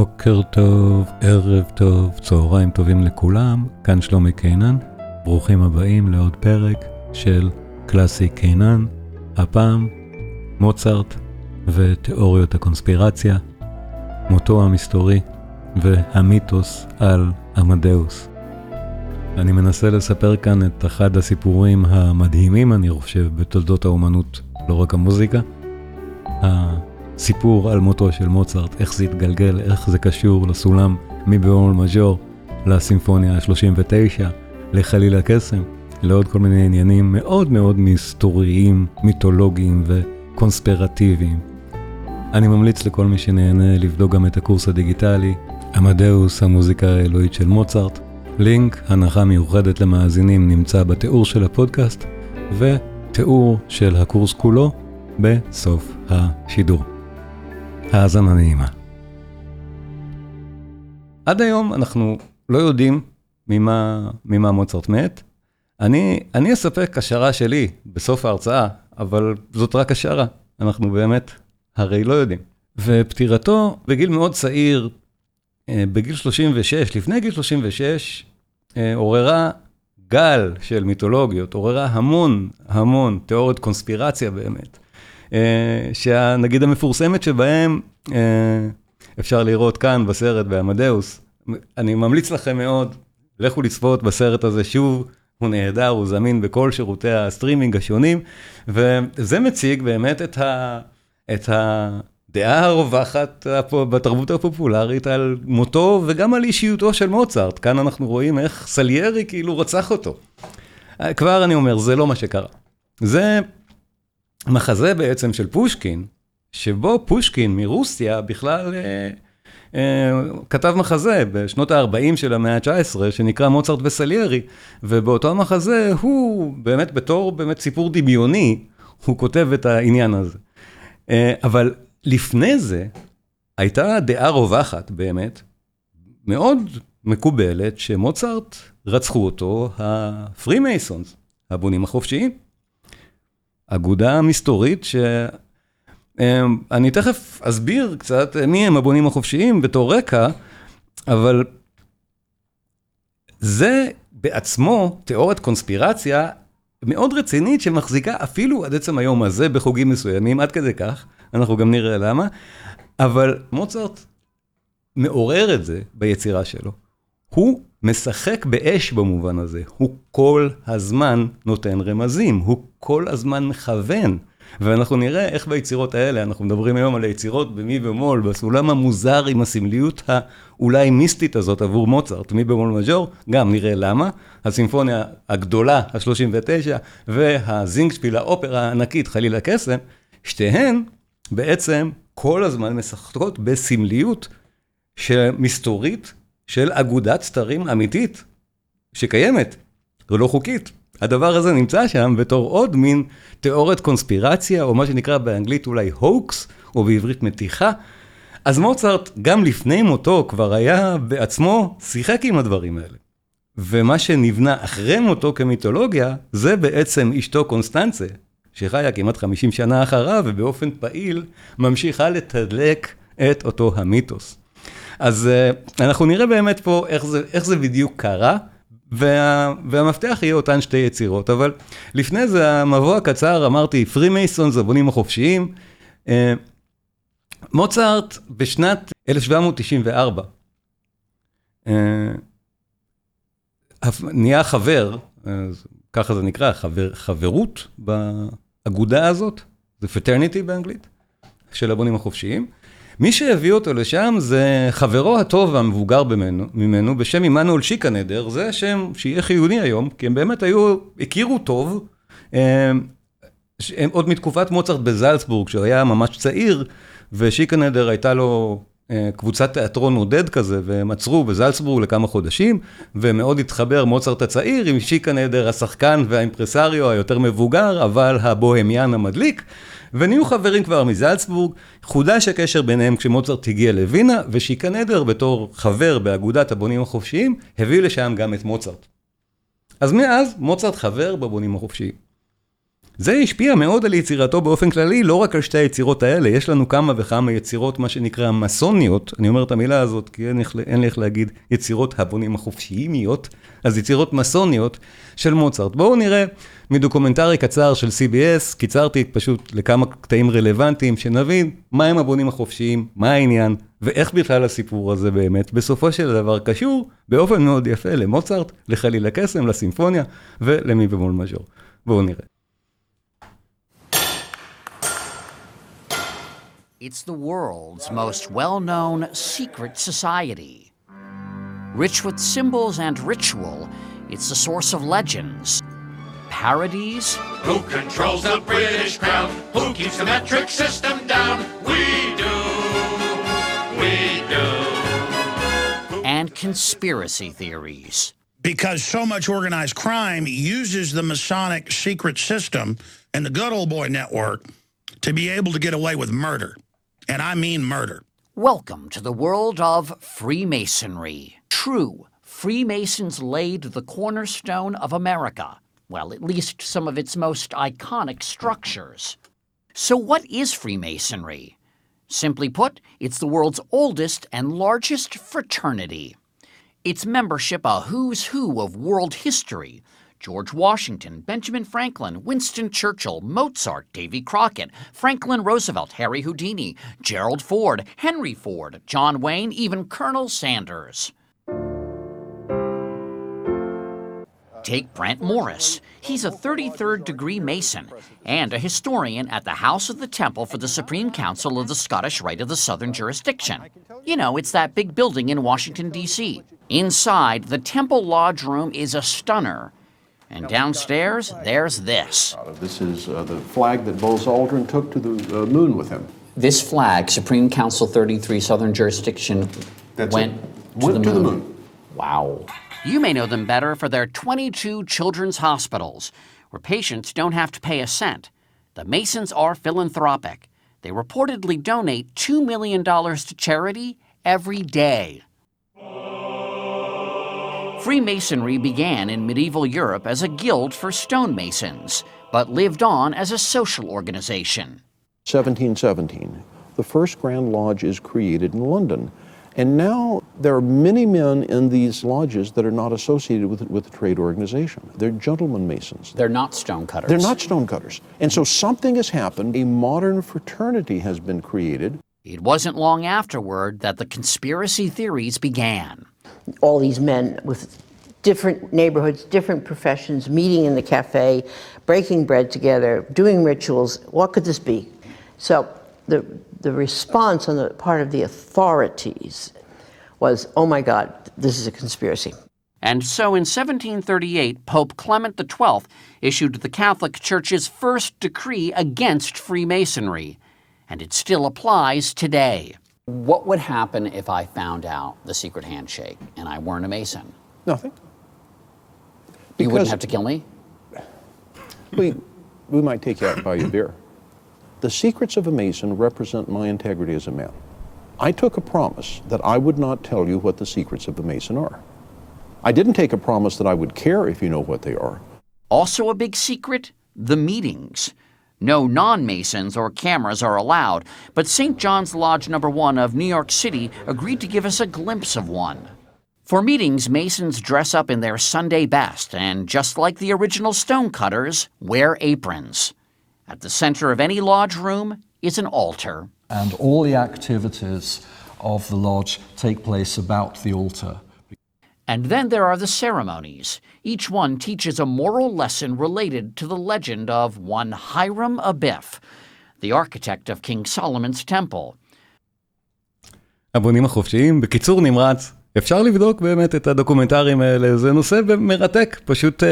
בוקר טוב, ערב טוב, צהריים טובים לכולם, כאן שלומי קינן, ברוכים הבאים לעוד פרק של קלאסי קינן, הפעם מוצרט ותיאוריות הקונספירציה, מותו המסתורי והמיתוס על עמדאוס. אני מנסה לספר כאן את אחד הסיפורים המדהימים, אני חושב, בתולדות האומנות, לא רק המוזיקה. הסיפור על מותו של מוצרט, איך זה התגלגל, איך זה קשור לסולם מבאול מז'ור לסימפוניה ה-39, לחליל הקסם, לעוד כל מיני עניינים מאוד מאוד מסתוריים, מיתולוגיים וקונספירטיביים. אני ממליץ לכל מי שנהנה לבדוק גם את הקורס הדיגיטלי, עמדאוס, המוזיקה האלוהית של מוצרט. לינק, הנחה מיוחדת למאזינים, נמצא בתיאור של הפודקאסט, ותיאור של הקורס כולו בסוף השידור. האזנה נעימה. עד היום אנחנו לא יודעים ממה, ממה מוצרט מת. אני, אני אספק השערה שלי בסוף ההרצאה, אבל זאת רק השערה, אנחנו באמת הרי לא יודעים. ופטירתו בגיל מאוד צעיר, אה, בגיל 36, לפני גיל 36, אה, עוררה גל של מיתולוגיות, עוררה המון המון תיאוריות קונספירציה באמת. אה, שנגיד המפורסמת שבהם אפשר לראות כאן בסרט באמדאוס. אני ממליץ לכם מאוד, לכו לצפות בסרט הזה שוב, הוא נהדר, הוא זמין בכל שירותי הסטרימינג השונים, וזה מציג באמת את ה... את הדעה הרווחת בתרבות הפופולרית על מותו וגם על אישיותו של מוצרט. כאן אנחנו רואים איך סליירי כאילו רצח אותו. כבר אני אומר, זה לא מה שקרה. זה מחזה בעצם של פושקין, שבו פושקין מרוסיה בכלל אה, אה, כתב מחזה בשנות ה-40 של המאה ה-19, שנקרא מוצרט וסליירי, ובאותו מחזה הוא באמת בתור באמת סיפור דמיוני, הוא כותב את העניין הזה. אה, אבל לפני זה, הייתה דעה רווחת באמת, מאוד מקובלת, שמוצרט רצחו אותו הפרי מייסונס, הבונים החופשיים. אגודה מסתורית שאני אה, תכף אסביר קצת מי הם הבונים החופשיים בתור רקע, אבל זה בעצמו תיאוריית קונספירציה מאוד רצינית שמחזיקה אפילו עד עצם היום הזה בחוגים מסוימים, עד כדי כך, אנחנו גם נראה למה, אבל מוצרט מעורר את זה ביצירה שלו. הוא משחק באש במובן הזה, הוא כל הזמן נותן רמזים, הוא כל הזמן מכוון. ואנחנו נראה איך ביצירות האלה, אנחנו מדברים היום על היצירות במי במול, בסולם המוזר עם הסמליות האולי מיסטית הזאת עבור מוצרט, מי במול מז'ור, גם נראה למה. הסימפוניה הגדולה, ה-39, והזינגשפיל, האופרה הענקית, חלילה קסם, שתיהן בעצם כל הזמן משחקות בסמליות מסתורית של אגודת סתרים אמיתית, שקיימת, ולא חוקית. הדבר הזה נמצא שם בתור עוד מין תיאוריית קונספירציה, או מה שנקרא באנגלית אולי הוקס, או בעברית מתיחה. אז מוצרט, גם לפני מותו, כבר היה בעצמו, שיחק עם הדברים האלה. ומה שנבנה אחרי מותו כמיתולוגיה, זה בעצם אשתו קונסטנצה, שחיה כמעט 50 שנה אחריו, ובאופן פעיל ממשיכה לתדלק את אותו המיתוס. אז uh, אנחנו נראה באמת פה איך זה, איך זה בדיוק קרה. וה, והמפתח יהיה אותן שתי יצירות, אבל לפני זה המבוא הקצר, אמרתי, פרי מייסון, זבונים החופשיים. אה, מוצרט בשנת 1794 אה, נהיה חבר, ככה זה נקרא, חבר, חברות באגודה הזאת, זה פטרניטי באנגלית, של הבונים החופשיים. מי שהביא אותו לשם זה חברו הטוב והמבוגר ממנו, ממנו בשם עמנואל שיקנדר, זה שם שיהיה חיוני היום, כי הם באמת היו, הכירו טוב, הם, הם עוד מתקופת מוצרט בזלצבורג, שהוא היה ממש צעיר, ושיקנדר הייתה לו אה, קבוצת תיאטרון עודד כזה, והם עצרו בזלצבורג לכמה חודשים, ומאוד התחבר מוצרט הצעיר עם שיקנדר השחקן והאימפרסריו היותר מבוגר, אבל הבוהמיאן המדליק. ונהיו חברים כבר מזלצבורג, חודש הקשר ביניהם כשמוצרט הגיע לווינה, ושיקנדר בתור חבר באגודת הבונים החופשיים, הביא לשם גם את מוצרט. אז מאז מוצרט חבר בבונים החופשיים. זה השפיע מאוד על יצירתו באופן כללי, לא רק על שתי היצירות האלה, יש לנו כמה וכמה יצירות, מה שנקרא מסוניות, אני אומר את המילה הזאת כי אין, אין לי איך להגיד יצירות הבונים החופשיימיות, אז יצירות מסוניות של מוצרט. בואו נראה מדוקומנטרי קצר של CBS, קיצרתי פשוט לכמה קטעים רלוונטיים, שנבין מה הם הבונים החופשיים, מה העניין, ואיך בכלל הסיפור הזה באמת, בסופו של דבר קשור באופן מאוד יפה למוצרט, לחליל הקסם, לסימפוניה ולמי במול מז'ור. בואו נראה. It's the world's most well known secret society. Rich with symbols and ritual, it's the source of legends, parodies. Who controls the British crown? Who keeps the metric system down? We do. We do. And conspiracy theories. Because so much organized crime uses the Masonic secret system and the good old boy network to be able to get away with murder. And I mean murder. Welcome to the world of Freemasonry. True, Freemasons laid the cornerstone of America. Well, at least some of its most iconic structures. So, what is Freemasonry? Simply put, it's the world's oldest and largest fraternity. Its membership a who's who of world history, George Washington, Benjamin Franklin, Winston Churchill, Mozart, Davy Crockett, Franklin Roosevelt, Harry Houdini, Gerald Ford, Henry Ford, John Wayne, even Colonel Sanders. Take Brent Morris. He's a 33rd degree Mason and a historian at the House of the Temple for the Supreme Council of the Scottish Rite of the Southern Jurisdiction. You know, it's that big building in Washington, D.C. Inside, the Temple Lodge Room is a stunner and downstairs, there's this. This is uh, the flag that Buzz Aldrin took to the uh, moon with him. This flag, Supreme Council 33 Southern Jurisdiction, That's went, it. To, Went the to the moon. moon. Wow. You may know them better for their 22 children's hospitals, where patients don't have to pay a cent. The Masons are philanthropic. They reportedly donate $2 million to charity every day. Freemasonry began in medieval Europe as a guild for stonemasons, but lived on as a social organization. 1717. The first Grand Lodge is created in London. And now there are many men in these lodges that are not associated with, with the trade organization. They're gentlemen masons. They're not stonecutters. They're not stonecutters. And so something has happened. A modern fraternity has been created. It wasn't long afterward that the conspiracy theories began. All these men with different neighborhoods, different professions, meeting in the cafe, breaking bread together, doing rituals. What could this be? So the, the response on the part of the authorities was, oh my God, this is a conspiracy. And so in 1738, Pope Clement XII issued the Catholic Church's first decree against Freemasonry, and it still applies today. What would happen if I found out the secret handshake and I weren't a Mason? Nothing. you wouldn't have to kill me? We, we might take you out and buy you a beer. The secrets of a Mason represent my integrity as a man. I took a promise that I would not tell you what the secrets of a Mason are. I didn't take a promise that I would care if you know what they are. Also, a big secret the meetings. No non Masons or cameras are allowed, but St. John's Lodge Number 1 of New York City agreed to give us a glimpse of one. For meetings, Masons dress up in their Sunday best and, just like the original stonecutters, wear aprons. At the center of any lodge room is an altar. and all the activities of the lodge take place about the altar. And then there are the ceremonies. Each one teaches a moral lesson related to the legend of one Hiram Abiff, the architect of King Solomon's temple. הבונים החופשיים, בקיצור נמרץ, אפשר לבדוק באמת את הדוקומנטרים האלה, זה נושא מרתק, פשוט אה,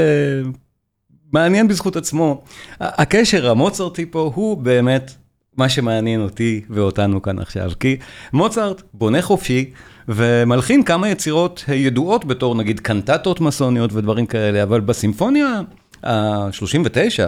מעניין בזכות עצמו. ה- הקשר המוצרטי פה הוא באמת מה שמעניין אותי ואותנו כאן עכשיו, כי מוצרט בונה חופשי ומלחין כמה יצירות ידועות בתור נגיד קנטטות מסוניות ודברים כאלה, אבל בסימפוניה ה-39,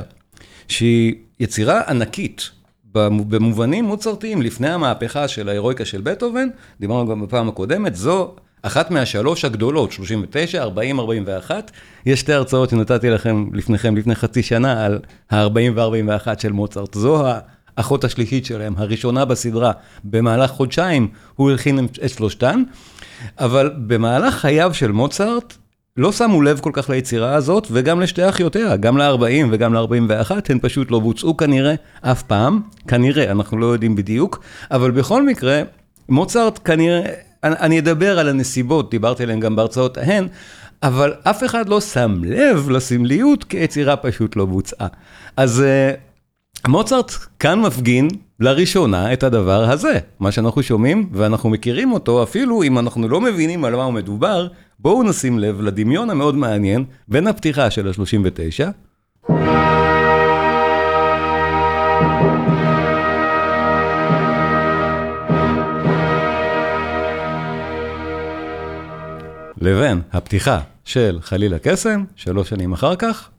שהיא יצירה ענקית, במ- במובנים מוצרתיים, לפני המהפכה של ההירואיקה של בטהובן, דיברנו גם בפעם הקודמת, זו אחת מהשלוש הגדולות, 39, 40, 41. יש שתי הרצאות שנתתי לכם לפניכם לפני חצי שנה על ה-40 ו-41 של מוצרט. זו האחות השלישית שלהם, הראשונה בסדרה. במהלך חודשיים הוא הלחין את שלושתן, אבל במהלך חייו של מוצרט, לא שמו לב כל כך ליצירה הזאת, וגם לשתי אחיותיה, גם ל-40 וגם ל-41, הן פשוט לא בוצעו כנראה אף פעם, כנראה, אנחנו לא יודעים בדיוק, אבל בכל מקרה, מוצרט כנראה, אני, אני אדבר על הנסיבות, דיברתי עליהן גם בהרצאות ההן, אבל אף אחד לא שם לב לסמליות, כי היצירה פשוט לא בוצעה. אז uh, מוצרט כאן מפגין לראשונה את הדבר הזה, מה שאנחנו שומעים, ואנחנו מכירים אותו, אפילו אם אנחנו לא מבינים על מה הוא מדובר, בואו נשים לב לדמיון המאוד מעניין בין הפתיחה של ה-39, לבין הפתיחה של חליל הקסם, שלוש שנים אחר כך.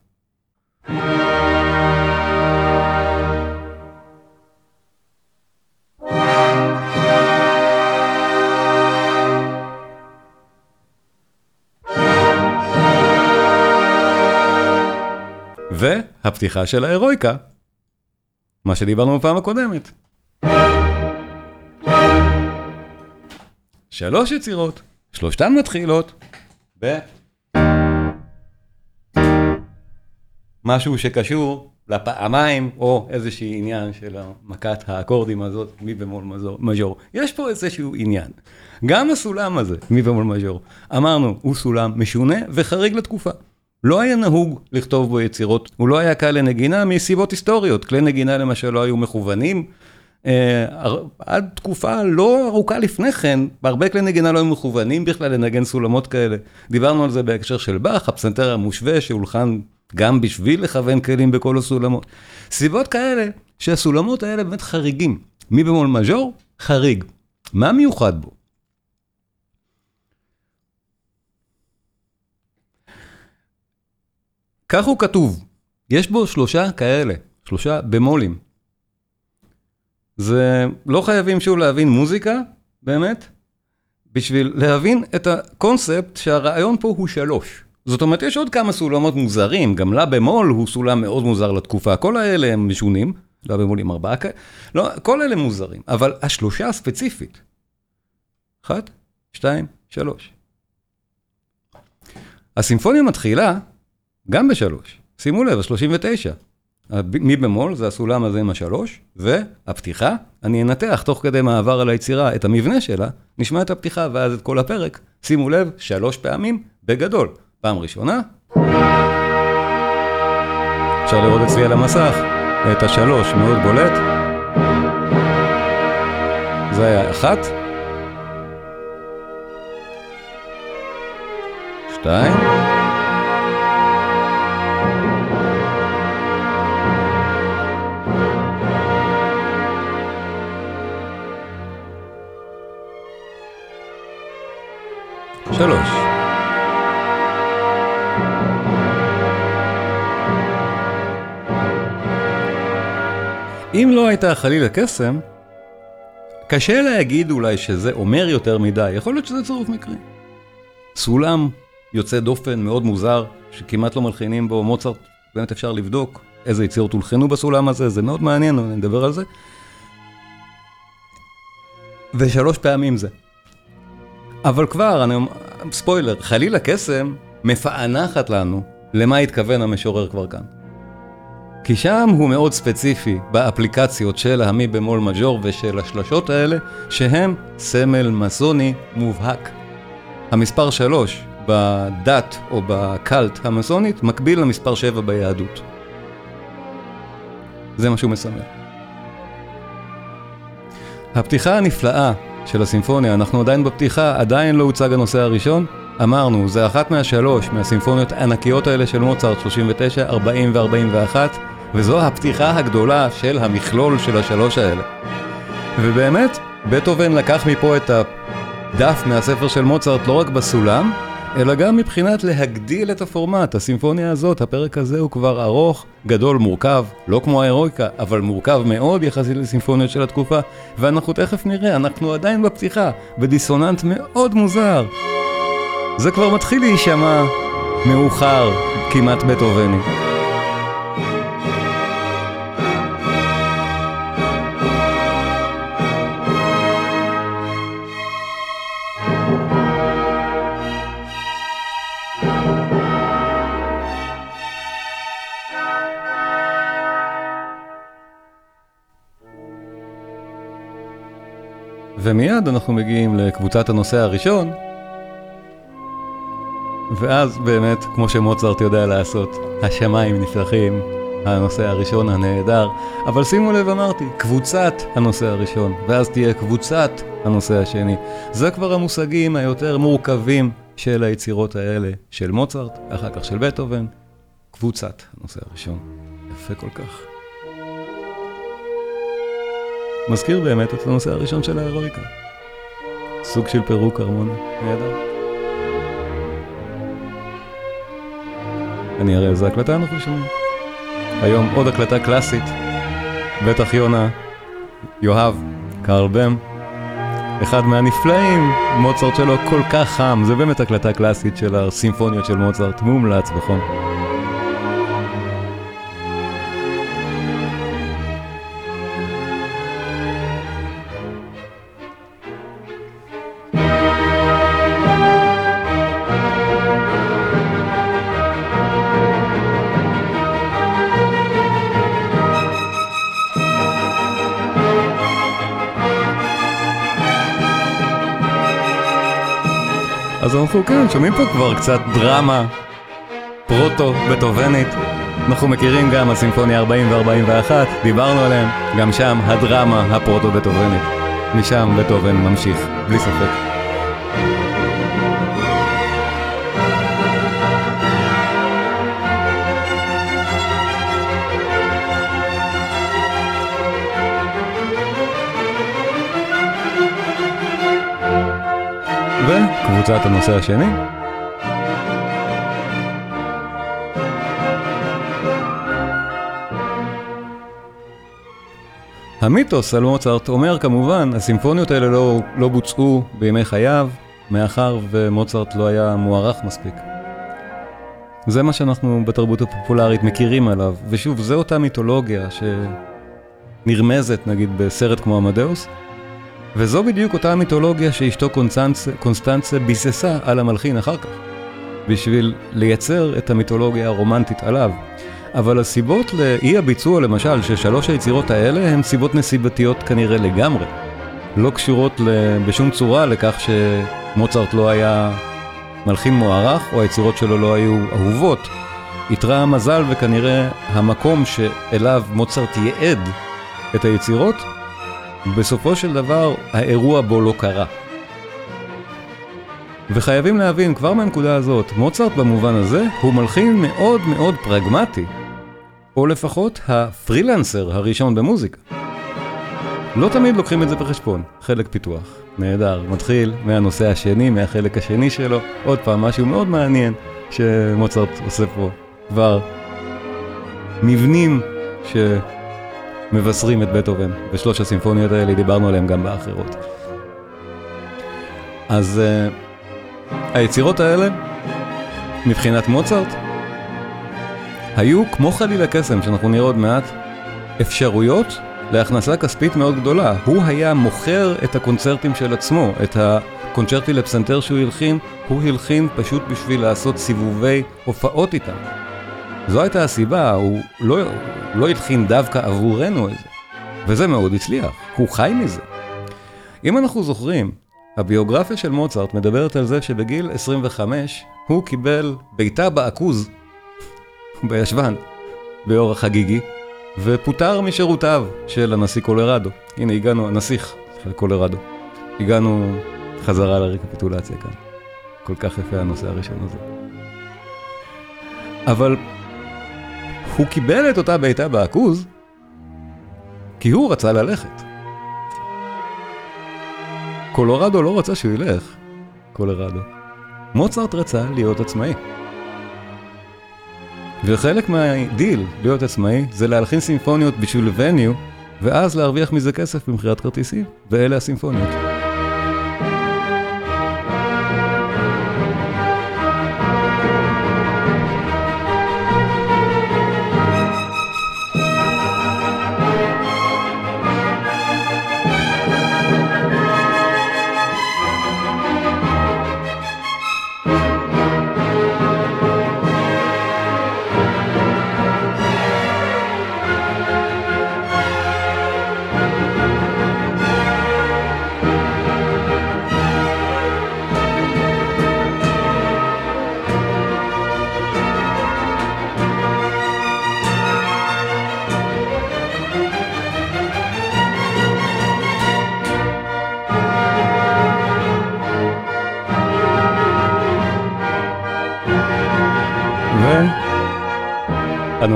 והפתיחה של ההירואיקה, מה שדיברנו בפעם הקודמת. שלוש יצירות, שלושתן מתחילות ב... משהו שקשור לפעמיים, או איזשהו עניין של מכת האקורדים הזאת, מי במול מז'ור. יש פה איזשהו עניין. גם הסולם הזה, מי במול מז'ור, אמרנו, הוא סולם משונה וחריג לתקופה. לא היה נהוג לכתוב בו יצירות, הוא לא היה קל לנגינה מסיבות היסטוריות, כלי נגינה למשל לא היו מכוונים. אה, עד תקופה לא ארוכה לפני כן, בהרבה כלי נגינה לא היו מכוונים בכלל לנגן סולמות כאלה. דיברנו על זה בהקשר של באך, הפסנתר המושווה שהולחן גם בשביל לכוון כלים בכל הסולמות. סיבות כאלה שהסולמות האלה באמת חריגים. מי במול מז'ור? חריג. מה מיוחד בו? כך הוא כתוב, יש בו שלושה כאלה, שלושה במולים. זה לא חייבים שוב להבין מוזיקה, באמת, בשביל להבין את הקונספט שהרעיון פה הוא שלוש. זאת אומרת, יש עוד כמה סולמות מוזרים, גם לה במול הוא סולם מאוד מוזר לתקופה, כל האלה הם משונים, לה במול עם ארבעה כאלה, לא, כל אלה מוזרים, אבל השלושה הספציפית, אחת, שתיים, שלוש. הסימפוניה מתחילה גם בשלוש. שימו לב, ה-39. מי במול זה הסולם הזה עם השלוש, והפתיחה, אני אנתח תוך כדי מעבר על היצירה את המבנה שלה, נשמע את הפתיחה ואז את כל הפרק. שימו לב, שלוש פעמים בגדול. פעם ראשונה. אפשר לראות אצלי על המסך את השלוש מאוד בולט. זה היה אחת. שתיים. שלוש. אם לא הייתה חלילה קסם, קשה להגיד אולי שזה אומר יותר מדי, יכול להיות שזה צירוף מקרי. סולם יוצא דופן מאוד מוזר, שכמעט לא מלחינים בו, מוצרט, באמת אפשר לבדוק איזה יצירות הולחנו בסולם הזה, זה מאוד מעניין, אני אדבר על זה. ושלוש פעמים זה. אבל כבר, אני ספוילר, חלילה קסם מפענחת לנו למה התכוון המשורר כבר כאן. כי שם הוא מאוד ספציפי באפליקציות של המי במול מג'ור ושל השלשות האלה, שהם סמל מסוני מובהק. המספר 3 בדת או בקאלט המסונית מקביל למספר 7 ביהדות. זה מה שהוא מסמל. הפתיחה הנפלאה של הסימפוניה, אנחנו עדיין בפתיחה, עדיין לא הוצג הנושא הראשון. אמרנו, זה אחת מהשלוש, מהסימפוניות הענקיות האלה של מוצרט, 39, 40 ו-41, וזו הפתיחה הגדולה של המכלול של השלוש האלה. ובאמת, בטהובן לקח מפה את הדף מהספר של מוצרט לא רק בסולם, אלא גם מבחינת להגדיל את הפורמט. הסימפוניה הזאת, הפרק הזה הוא כבר ארוך, גדול, מורכב, לא כמו ההירואיקה, אבל מורכב מאוד יחסית לסימפוניות של התקופה, ואנחנו תכף נראה, אנחנו עדיין בפתיחה, בדיסוננט מאוד מוזר. זה כבר מתחיל להישמע מאוחר, כמעט בטהובני. ומיד אנחנו מגיעים לקבוצת הנושא הראשון, ואז באמת, כמו שמוצרט יודע לעשות, השמיים נפתחים, הנושא הראשון הנהדר, אבל שימו לב, אמרתי, קבוצת הנושא הראשון, ואז תהיה קבוצת הנושא השני. זה כבר המושגים היותר מורכבים של היצירות האלה, של מוצרט, אחר כך של בטהובן, קבוצת הנושא הראשון. יפה כל כך. מזכיר באמת את הנושא הראשון של ההירואיקה. סוג של פירוק הרמוני, נהדר. אני אראה איזה הקלטה אנחנו שומעים. היום עוד הקלטה קלאסית, בטח יונה, יואב, קרל בם, אחד מהנפלאים, מוצרט שלו כל כך חם, זה באמת הקלטה קלאסית של הסימפוניות של מוצרט, מומלץ בחום. כן, שומעים פה כבר קצת דרמה פרוטו-בטהובנית. אנחנו מכירים גם הסימפוניה 40 ו-41, דיברנו עליהם, גם שם הדרמה הפרוטו-בטהובנית. משם בטהובן ממשיך, בלי ספק. וקבוצת הנושא השני. המיתוס על מוצרט אומר כמובן, הסימפוניות האלה לא, לא בוצעו בימי חייו, מאחר ומוצרט לא היה מוערך מספיק. זה מה שאנחנו בתרבות הפופולרית מכירים עליו, ושוב, זו אותה מיתולוגיה שנרמזת נגיד בסרט כמו עמדאוס, וזו בדיוק אותה המיתולוגיה שאשתו קונסטנצה, קונסטנצה ביססה על המלחין אחר כך, בשביל לייצר את המיתולוגיה הרומנטית עליו. אבל הסיבות לאי הביצוע למשל של שלוש היצירות האלה הן סיבות נסיבתיות כנראה לגמרי. לא קשורות בשום צורה לכך שמוצרט לא היה מלחין מוערך או היצירות שלו לא היו אהובות. איתרע המזל וכנראה המקום שאליו מוצרט ייעד את היצירות בסופו של דבר האירוע בו לא קרה. וחייבים להבין כבר מהנקודה הזאת, מוצרט במובן הזה הוא מלחין מאוד מאוד פרגמטי, או לפחות הפרילנסר הראשון במוזיקה. לא תמיד לוקחים את זה בחשבון, חלק פיתוח, נהדר, מתחיל מהנושא השני, מהחלק השני שלו, עוד פעם משהו מאוד שמוצרט עושה פה, כבר מבנים ש... מבשרים את בטהובן, ושלוש הסימפוניות האלה דיברנו עליהן גם באחרות. אז uh, היצירות האלה, מבחינת מוצרט, היו כמו חליל הקסם, שאנחנו נראה עוד מעט, אפשרויות להכנסה כספית מאוד גדולה. הוא היה מוכר את הקונצרטים של עצמו, את הקונצ'רטי לפסנתר שהוא הלחין, הוא הלחין פשוט בשביל לעשות סיבובי הופעות איתם. זו הייתה הסיבה, הוא לא, לא התחין דווקא עבורנו את זה, וזה מאוד הצליח, הוא חי מזה. אם אנחנו זוכרים, הביוגרפיה של מוצרט מדברת על זה שבגיל 25 הוא קיבל בעיטה בעכוז בישבן, באורח חגיגי, ופוטר משירותיו של הנשיא קולרדו. הנה הגענו, הנסיך של קולרדו. הגענו חזרה לרקפיטולציה כאן. כל כך יפה הנושא הראשון הזה. אבל הוא קיבל את אותה בעיטה בעכוז, כי הוא רצה ללכת. קולורדו לא רצה שהוא ילך, קולורדו. מוצרט רצה להיות עצמאי. וחלק מהדיל להיות עצמאי זה להלחין סימפוניות בשביל וניו, ואז להרוויח מזה כסף במכירת כרטיסים, ואלה הסימפוניות.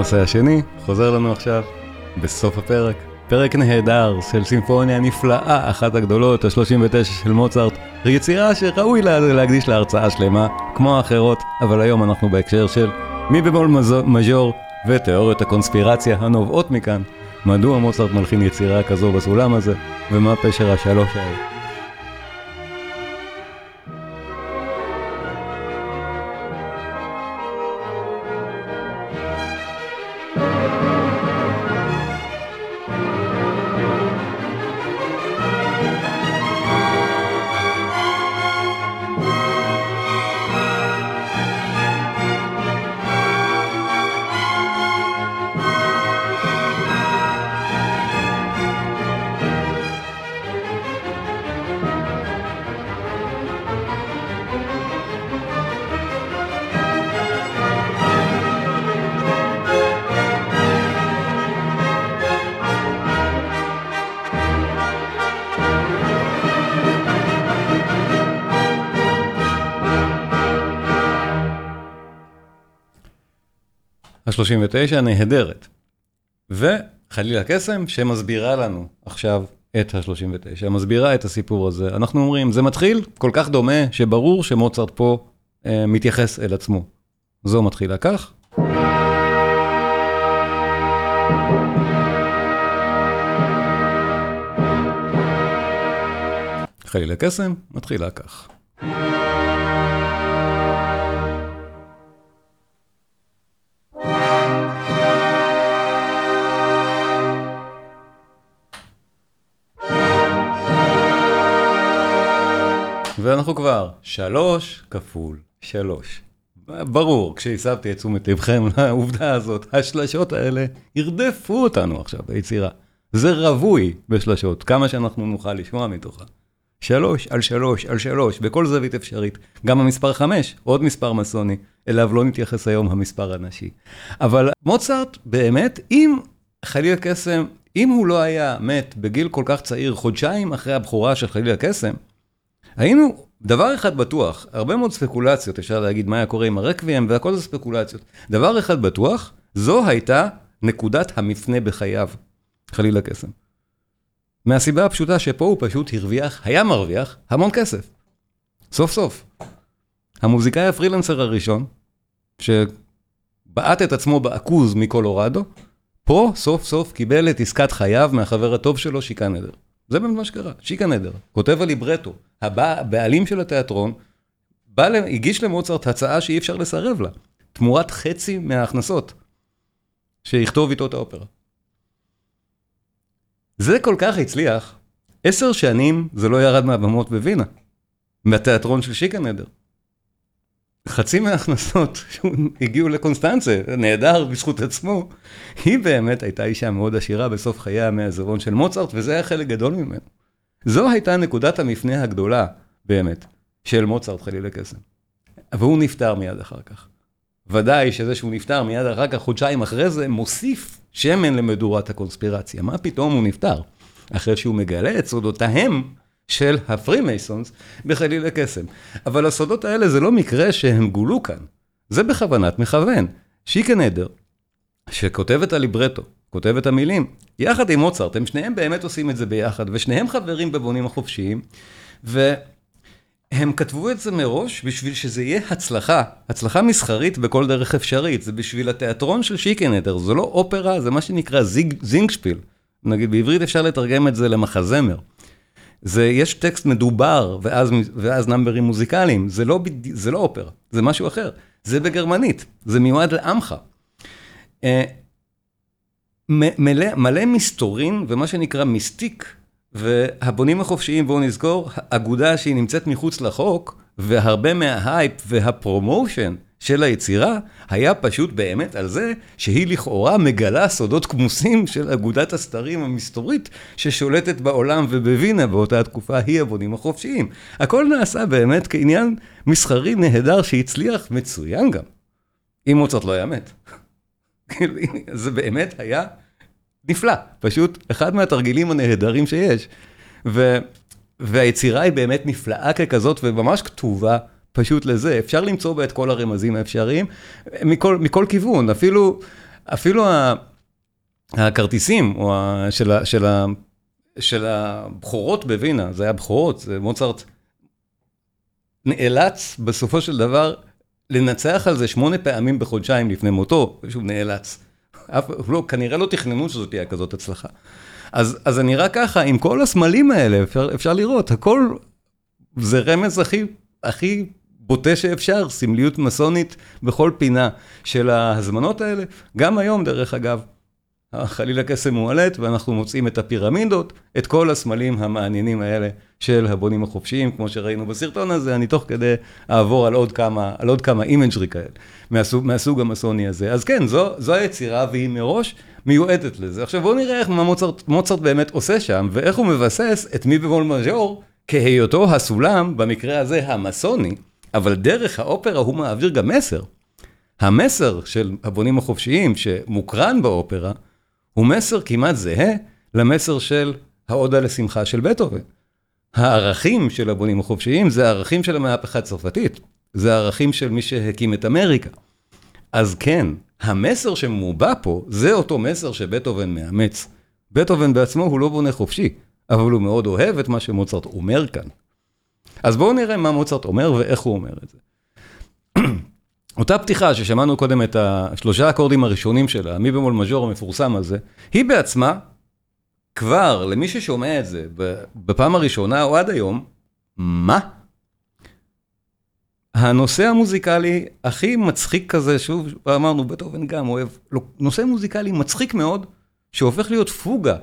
הנושא השני חוזר לנו עכשיו בסוף הפרק. פרק נהדר של סימפוניה נפלאה, אחת הגדולות, ה-39 של מוצרט, יצירה שראוי לה להקדיש לה הרצאה שלמה, כמו האחרות, אבל היום אנחנו בהקשר של מי במול מז'ור ותיאוריות הקונספירציה הנובעות מכאן. מדוע מוצרט מלחין יצירה כזו בסולם הזה, ומה פשר השלוש האלה. Bye. ה-39 נהדרת. וחלילה קסם שמסבירה לנו עכשיו את ה-39, מסבירה את הסיפור הזה. אנחנו אומרים, זה מתחיל כל כך דומה שברור שמוצרט פה אה, מתייחס אל עצמו. זו מתחילה כך. חלילה קסם מתחילה כך. ואנחנו כבר שלוש כפול שלוש. ברור, כשהסבתי את תשומת לבכם לעובדה הזאת, השלשות האלה ירדפו אותנו עכשיו ביצירה. זה רווי בשלשות, כמה שאנחנו נוכל לשמוע מתוכה. שלוש על שלוש על שלוש, בכל זווית אפשרית. גם המספר חמש, עוד מספר מסוני, אליו לא נתייחס היום המספר הנשי. אבל מוצרט, באמת, אם חלילה קסם, אם הוא לא היה מת בגיל כל כך צעיר, חודשיים אחרי הבכורה של חלילה קסם, היינו, דבר אחד בטוח, הרבה מאוד ספקולציות, אפשר להגיד מה היה קורה עם הרקוויאם והכל זה ספקולציות. דבר אחד בטוח, זו הייתה נקודת המפנה בחייו, חלילה קסם. מהסיבה הפשוטה שפה הוא פשוט הרוויח, היה מרוויח, המון כסף. סוף סוף. המוזיקאי הפרילנסר הראשון, שבעט את עצמו בעכוז מקולורדו, פה סוף סוף קיבל את עסקת חייו מהחבר הטוב שלו, שיקה נדר. זה באמת מה שקרה, שיקה נדר, כותב הליברטו, הבעלים של התיאטרון, בא, הגיש למוצרט הצעה שאי אפשר לסרב לה, תמורת חצי מההכנסות, שיכתוב איתו את האופרה. זה כל כך הצליח, עשר שנים זה לא ירד מהבמות בווינה, מהתיאטרון של שיקה נדר. חצי מההכנסות שהגיעו לקונסטנצה, נהדר בזכות עצמו, היא באמת הייתה אישה מאוד עשירה בסוף חייה מהעיזבון של מוצרט, וזה היה חלק גדול ממנו. זו הייתה נקודת המפנה הגדולה, באמת, של מוצרט חליל הקסם. והוא נפטר מיד אחר כך. ודאי שזה שהוא נפטר מיד אחר כך, חודשיים אחרי זה, מוסיף שמן למדורת הקונספירציה. מה פתאום הוא נפטר? אחרי שהוא מגלה את סודותיהם של ה Freemasons בחליל הקסם. אבל הסודות האלה זה לא מקרה שהם גולו כאן, זה בכוונת מכוון. שיקה נדר, שכותב את הליברטו, כותב את המילים, יחד עם מוצרט, הם שניהם באמת עושים את זה ביחד, ושניהם חברים בבונים החופשיים, והם כתבו את זה מראש בשביל שזה יהיה הצלחה, הצלחה מסחרית בכל דרך אפשרית, זה בשביל התיאטרון של שיקה נדר, זה לא אופרה, זה מה שנקרא זיג, זינגשפיל. נגיד בעברית אפשר לתרגם את זה למחזמר. זה, יש טקסט מדובר, ואז, ואז נאמברים מוזיקליים, זה לא, זה לא אופרה, זה משהו אחר. זה בגרמנית, זה מיועד לעמך. אה, מלא, מסתורין ומה שנקרא מיסטיק, והבונים החופשיים, בואו נזכור, אגודה שהיא נמצאת מחוץ לחוק, והרבה מההייפ והפרומושן של היצירה היה פשוט באמת על זה שהיא לכאורה מגלה סודות כמוסים של אגודת הסתרים המסתורית ששולטת בעולם ובווינה באותה התקופה היא הבונים החופשיים. הכל נעשה באמת כעניין מסחרי נהדר שהצליח מצוין גם. אם מוצרט לא היה מת. זה באמת היה נפלא, פשוט אחד מהתרגילים הנהדרים שיש. ו... והיצירה היא באמת נפלאה ככזאת וממש כתובה. פשוט לזה, אפשר למצוא בה את כל הרמזים האפשריים, מכל, מכל כיוון, אפילו אפילו הכרטיסים של הבכורות בווינה, זה היה בכורות, זה מוצרט נאלץ בסופו של דבר לנצח על זה שמונה פעמים בחודשיים לפני מותו, שהוא נאלץ. אף, לא, כנראה לא תכננו שזאת תהיה כזאת הצלחה. אז, אז זה נראה ככה, עם כל הסמלים האלה, אפשר, אפשר לראות, הכל זה רמז הכי, הכי בוטה שאפשר, סמליות מסונית בכל פינה של ההזמנות האלה. גם היום, דרך אגב, חליל הקסם מועלת, ואנחנו מוצאים את הפירמידות, את כל הסמלים המעניינים האלה של הבונים החופשיים, כמו שראינו בסרטון הזה, אני תוך כדי אעבור על עוד כמה, על עוד כמה imagery כאלה, מהסוג, מהסוג המסוני הזה. אז כן, זו, זו היצירה והיא מראש מיועדת לזה. עכשיו בואו נראה איך מה מוצרט, מוצרט באמת עושה שם, ואיך הוא מבסס את מי במול מז'ור כהיותו הסולם, במקרה הזה המסוני, אבל דרך האופרה הוא מעביר גם מסר. המסר של הבונים החופשיים שמוקרן באופרה, הוא מסר כמעט זהה למסר של העודה לשמחה של בטהובן. הערכים של הבונים החופשיים זה הערכים של המהפכה הצרפתית, זה הערכים של מי שהקים את אמריקה. אז כן, המסר שמובע פה, זה אותו מסר שבטהובן מאמץ. בטהובן בעצמו הוא לא בונה חופשי, אבל הוא מאוד אוהב את מה שמוצרט אומר כאן. אז בואו נראה מה מוצרט אומר ואיך הוא אומר את זה. אותה פתיחה ששמענו קודם את השלושה אקורדים הראשונים שלה, מי במול מז'ור המפורסם הזה, היא בעצמה, כבר למי ששומע את זה בפעם הראשונה או עד היום, מה? הנושא המוזיקלי הכי מצחיק כזה, שוב אמרנו, בטהובן גם אוהב, לא, נושא מוזיקלי מצחיק מאוד, שהופך להיות פוגה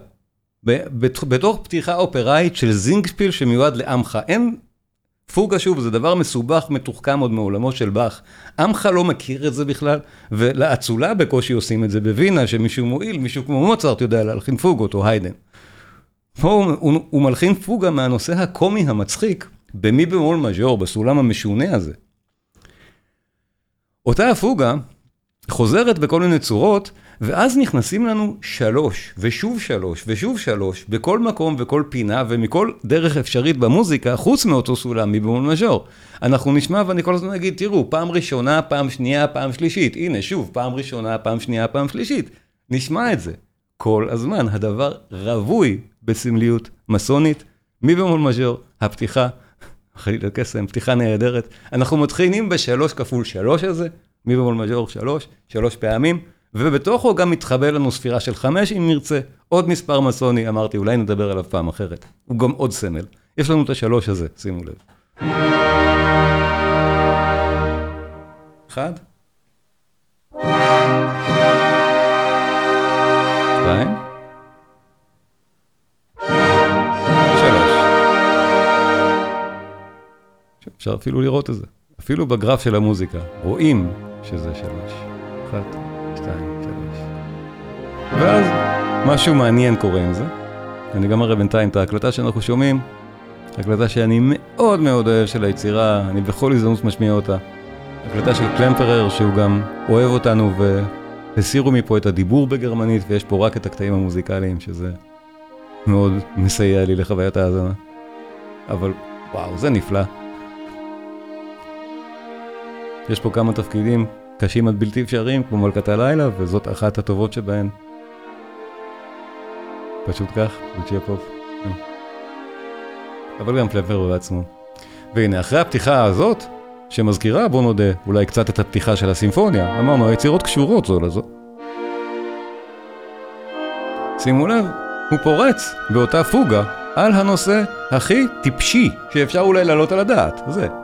בתוך פתיחה אופראית של זינגשפיל שמיועד לעמך. אין פוגה שוב, זה דבר מסובך, מתוחכם עוד מעולמו של באך. עמך לא מכיר את זה בכלל, ולאצולה בקושי עושים את זה בווינה, שמישהו מועיל, מישהו כמו מוצרט יודע להלחין פוגות, או היידן. פה הוא, הוא, הוא מלחין פוגה מהנושא הקומי המצחיק, במי במול מז'ור, בסולם המשונה הזה. אותה הפוגה חוזרת בכל מיני צורות, ואז נכנסים לנו שלוש, ושוב שלוש, ושוב שלוש, בכל מקום וכל פינה, ומכל דרך אפשרית במוזיקה, חוץ מאותו סולם מבמול מז'ור. אנחנו נשמע ואני כל הזמן אגיד, תראו, פעם ראשונה, פעם שנייה, פעם שלישית. הנה, שוב, פעם ראשונה, פעם שנייה, פעם שלישית. נשמע את זה. כל הזמן, הדבר רווי בסמליות מסונית, מי במול מז'ור, הפתיחה, חלילה קסם, פתיחה נהדרת. אנחנו מתחילים בשלוש כפול שלוש הזה, מי במול מז'ור שלוש, שלוש פעמים. ובתוכו גם מתחבא לנו ספירה של חמש, אם נרצה. עוד מספר מסוני, אמרתי, אולי נדבר עליו פעם אחרת. הוא גם עוד סמל. יש לנו את השלוש הזה, שימו לב. אחד. שתיים. שלוש. אפשר אפילו לראות את זה. אפילו בגרף של המוזיקה, רואים שזה שלוש. אחת. שתיים, שלוש. ואז משהו מעניין קורה עם זה. אני גם אראה בינתיים את ההקלטה שאנחנו שומעים, הקלטה שאני מאוד מאוד אוהב של היצירה, אני בכל הזדמנות משמיע אותה. הקלטה של קלמפרר, שהוא גם אוהב אותנו, והסירו מפה את הדיבור בגרמנית, ויש פה רק את הקטעים המוזיקליים, שזה מאוד מסייע לי לחוויית ההאזנה. אבל וואו, זה נפלא. יש פה כמה תפקידים קשים עד בלתי אפשריים, כמו מלכת הלילה, וזאת אחת הטובות שבהן. פשוט כך, לוצ'יאפוב. אבל גם פלפר בעצמו. והנה, אחרי הפתיחה הזאת, שמזכירה, בוא נודה, אולי קצת את הפתיחה של הסימפוניה, אמרנו, היצירות קשורות זו לזו. שימו לב, הוא פורץ באותה פוגה על הנושא הכי טיפשי שאפשר אולי להעלות על הדעת, זה.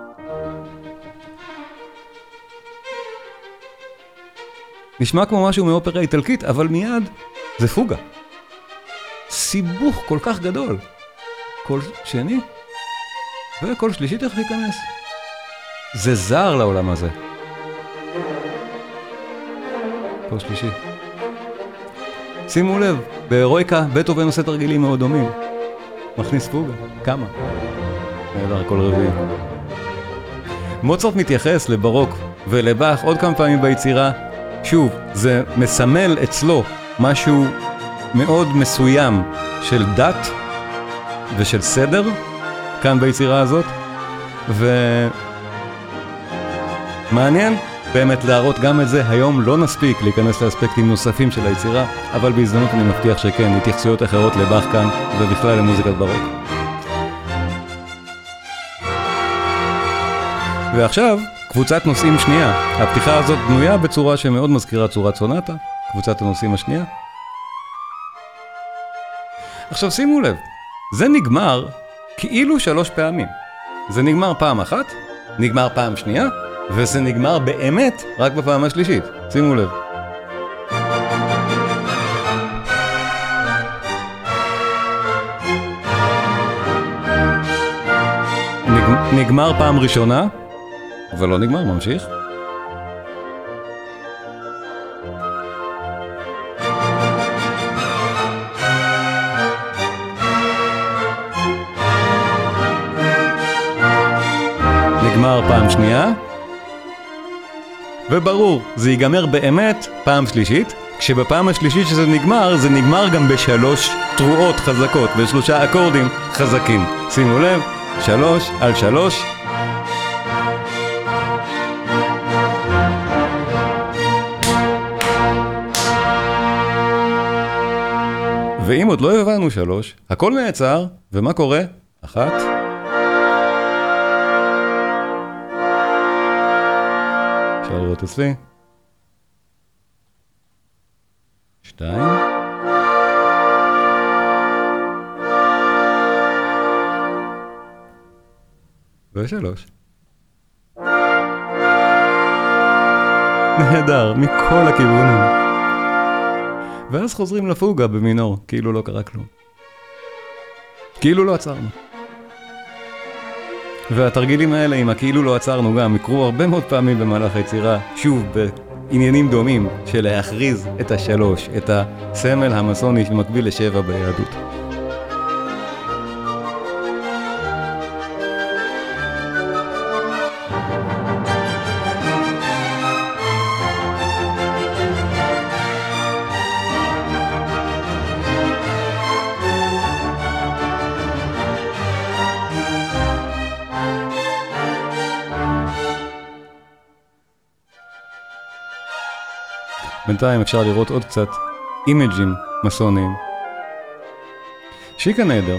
נשמע כמו משהו מאופרה איטלקית, אבל מיד זה פוגה. סיבוך כל כך גדול. קול שני, וקול שלישי תכף ייכנס. זה זר לעולם הזה. קול שלישי. שימו לב, בהירואיקה בטהובן עושה תרגילים מאוד דומים. מכניס פוגה, כמה? נהדר, קול רביעי. מוצרט מתייחס לברוק ולבאך עוד כמה פעמים ביצירה שוב, זה מסמל אצלו משהו מאוד מסוים של דת ושל סדר כאן ביצירה הזאת, ומעניין באמת להראות גם את זה, היום לא נספיק להיכנס לאספקטים נוספים של היצירה, אבל בהזדמנות אני מבטיח שכן, התייחסויות אחרות לבאך כאן, ובכלל למוזיקת ברוק. ועכשיו, קבוצת נושאים שנייה. הפתיחה הזאת בנויה בצורה שמאוד מזכירה צורת סונטה, קבוצת הנושאים השנייה. עכשיו שימו לב, זה נגמר כאילו שלוש פעמים. זה נגמר פעם אחת, נגמר פעם שנייה, וזה נגמר באמת רק בפעם השלישית. שימו לב. נג... נגמר פעם ראשונה, אבל לא נגמר, ממשיך. נגמר פעם שנייה, וברור, זה ייגמר באמת פעם שלישית, כשבפעם השלישית שזה נגמר, זה נגמר גם בשלוש תרועות חזקות, בשלושה אקורדים חזקים. שימו לב, שלוש על שלוש. ואם עוד לא הבנו שלוש, הכל נעצר, ומה קורה? אחת. אפשר לראות אצלי. שתיים. ושלוש. נהדר, מכל הכיוונים. ואז חוזרים לפוגה במינור, כאילו לא קרה כלום. כאילו לא עצרנו. והתרגילים האלה עם הכאילו לא עצרנו גם יקרו הרבה מאוד פעמים במהלך היצירה, שוב בעניינים דומים של להכריז את השלוש, את הסמל המסוני שמקביל לשבע ביהדות. בינתיים אפשר לראות עוד קצת אימג'ים מסוניים. שיקנדר,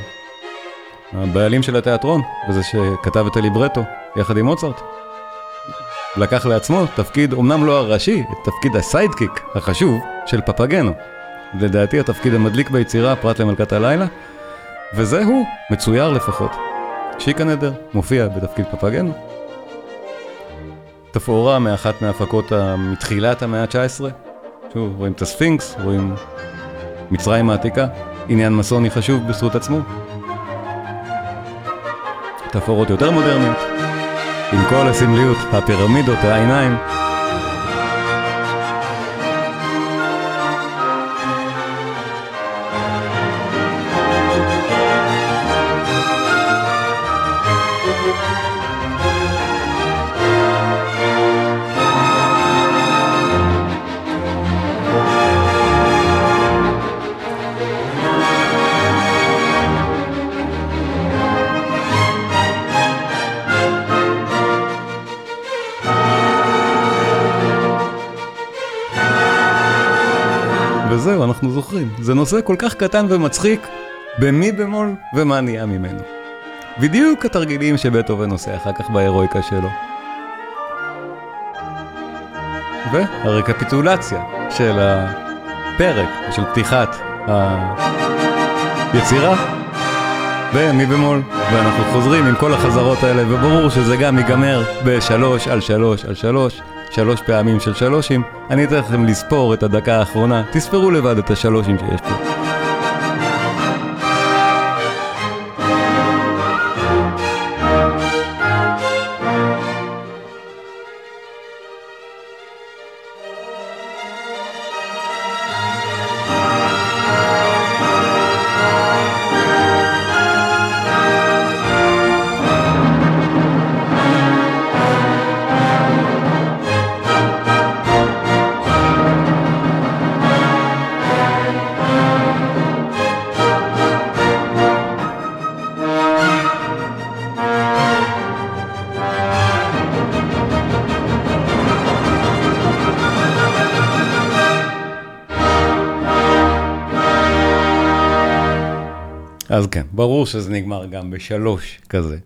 הבעלים של התיאטרון, וזה שכתב את הליברטו יחד עם מוצרט. לקח לעצמו תפקיד, אמנם לא הראשי, את תפקיד ה sidekick החשוב של פפגנו. לדעתי התפקיד המדליק ביצירה פרט למלכת הלילה, וזה הוא, מצויר לפחות. שיקנדר מופיע בתפקיד פפגנו. תפאורה מאחת מההפקות מתחילת המאה ה-19. שוב, רואים את הספינקס, רואים מצרים העתיקה, עניין מסוני חשוב בזכות עצמו. תפאורות יותר מודרניות, עם כל הסמליות, הפירמידות, העיניים. זה נושא כל כך קטן ומצחיק, במי במול ומה נהיה ממנו. בדיוק התרגילים שבטהובן עושה אחר כך בהירואיקה שלו. והרקפיטולציה של הפרק, של פתיחת היצירה, ומי במול, ואנחנו חוזרים עם כל החזרות האלה, וברור שזה גם ייגמר בשלוש על שלוש על שלוש. שלוש פעמים של שלושים, אני אתן לכם לספור את הדקה האחרונה, תספרו לבד את השלושים שיש פה. אז כן, ברור שזה נגמר גם בשלוש כזה.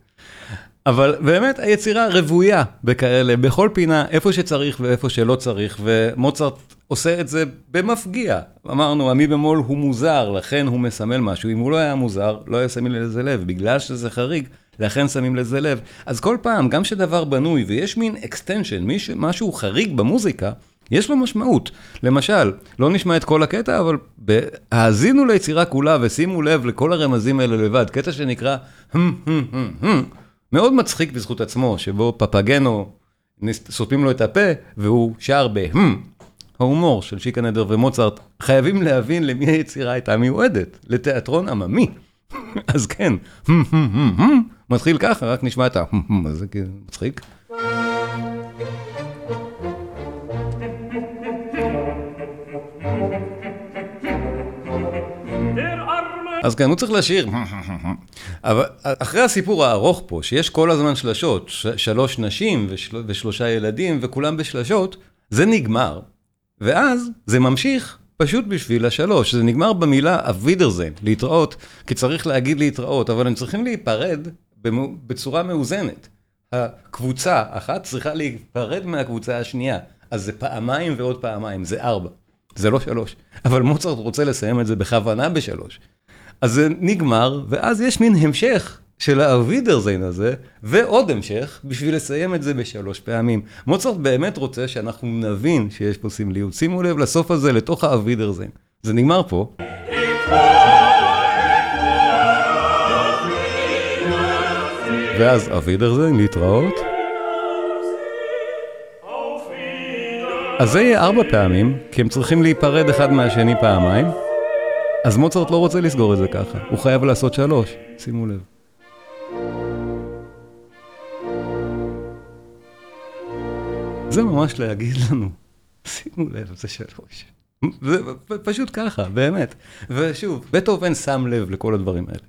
אבל באמת היצירה רוויה בכאלה, בכל פינה, איפה שצריך ואיפה שלא צריך, ומוצרט עושה את זה במפגיע. אמרנו, המי במול הוא מוזר, לכן הוא מסמל משהו. אם הוא לא היה מוזר, לא היה שמים לזה לב, בגלל שזה חריג, לכן שמים לזה לב. אז כל פעם, גם שדבר בנוי ויש מין extension, משהו חריג במוזיקה, יש לו משמעות. למשל, לא נשמע את כל הקטע, אבל האזינו ליצירה כולה ושימו לב לכל הרמזים האלה לבד. קטע שנקרא, מאוד מצחיק בזכות עצמו, שבו פפגנו, סותמים לו את הפה, והוא שר ב... ההומור של שיקה נדר ומוצרט, חייבים להבין למי היצירה הייתה מיועדת, לתיאטרון עממי. אז כן, מתחיל ככה, רק נשמע את ה... זה כאילו מצחיק. אז כן, הוא צריך לשיר. אבל אחרי הסיפור הארוך פה, שיש כל הזמן שלשות, שלוש נשים ושלושה ילדים, וכולם בשלשות, זה נגמר. ואז זה ממשיך פשוט בשביל השלוש. זה נגמר במילה אבידרזן, להתראות, כי צריך להגיד להתראות, אבל הם צריכים להיפרד בצורה מאוזנת. הקבוצה אחת צריכה להיפרד מהקבוצה השנייה. אז זה פעמיים ועוד פעמיים, זה ארבע. זה לא שלוש. אבל מוצרט רוצה לסיים את זה בכוונה בשלוש. אז זה נגמר, ואז יש מין המשך של האבידרזיין הזה, ועוד המשך, בשביל לסיים את זה בשלוש פעמים. מוצרט באמת רוצה שאנחנו נבין שיש פה סמליות. שימו לב לסוף הזה, לתוך האבידרזיין. זה נגמר פה. ואז אבידרזיין, להתראות. אז זה יהיה ארבע פעמים, כי הם צריכים להיפרד אחד מהשני פעמיים. אז מוצרט לא רוצה לסגור את זה ככה, הוא חייב לעשות שלוש, שימו לב. זה ממש להגיד לנו, שימו לב, זה שלוש. זה פשוט ככה, באמת. ושוב, בטהובן שם לב לכל הדברים האלה.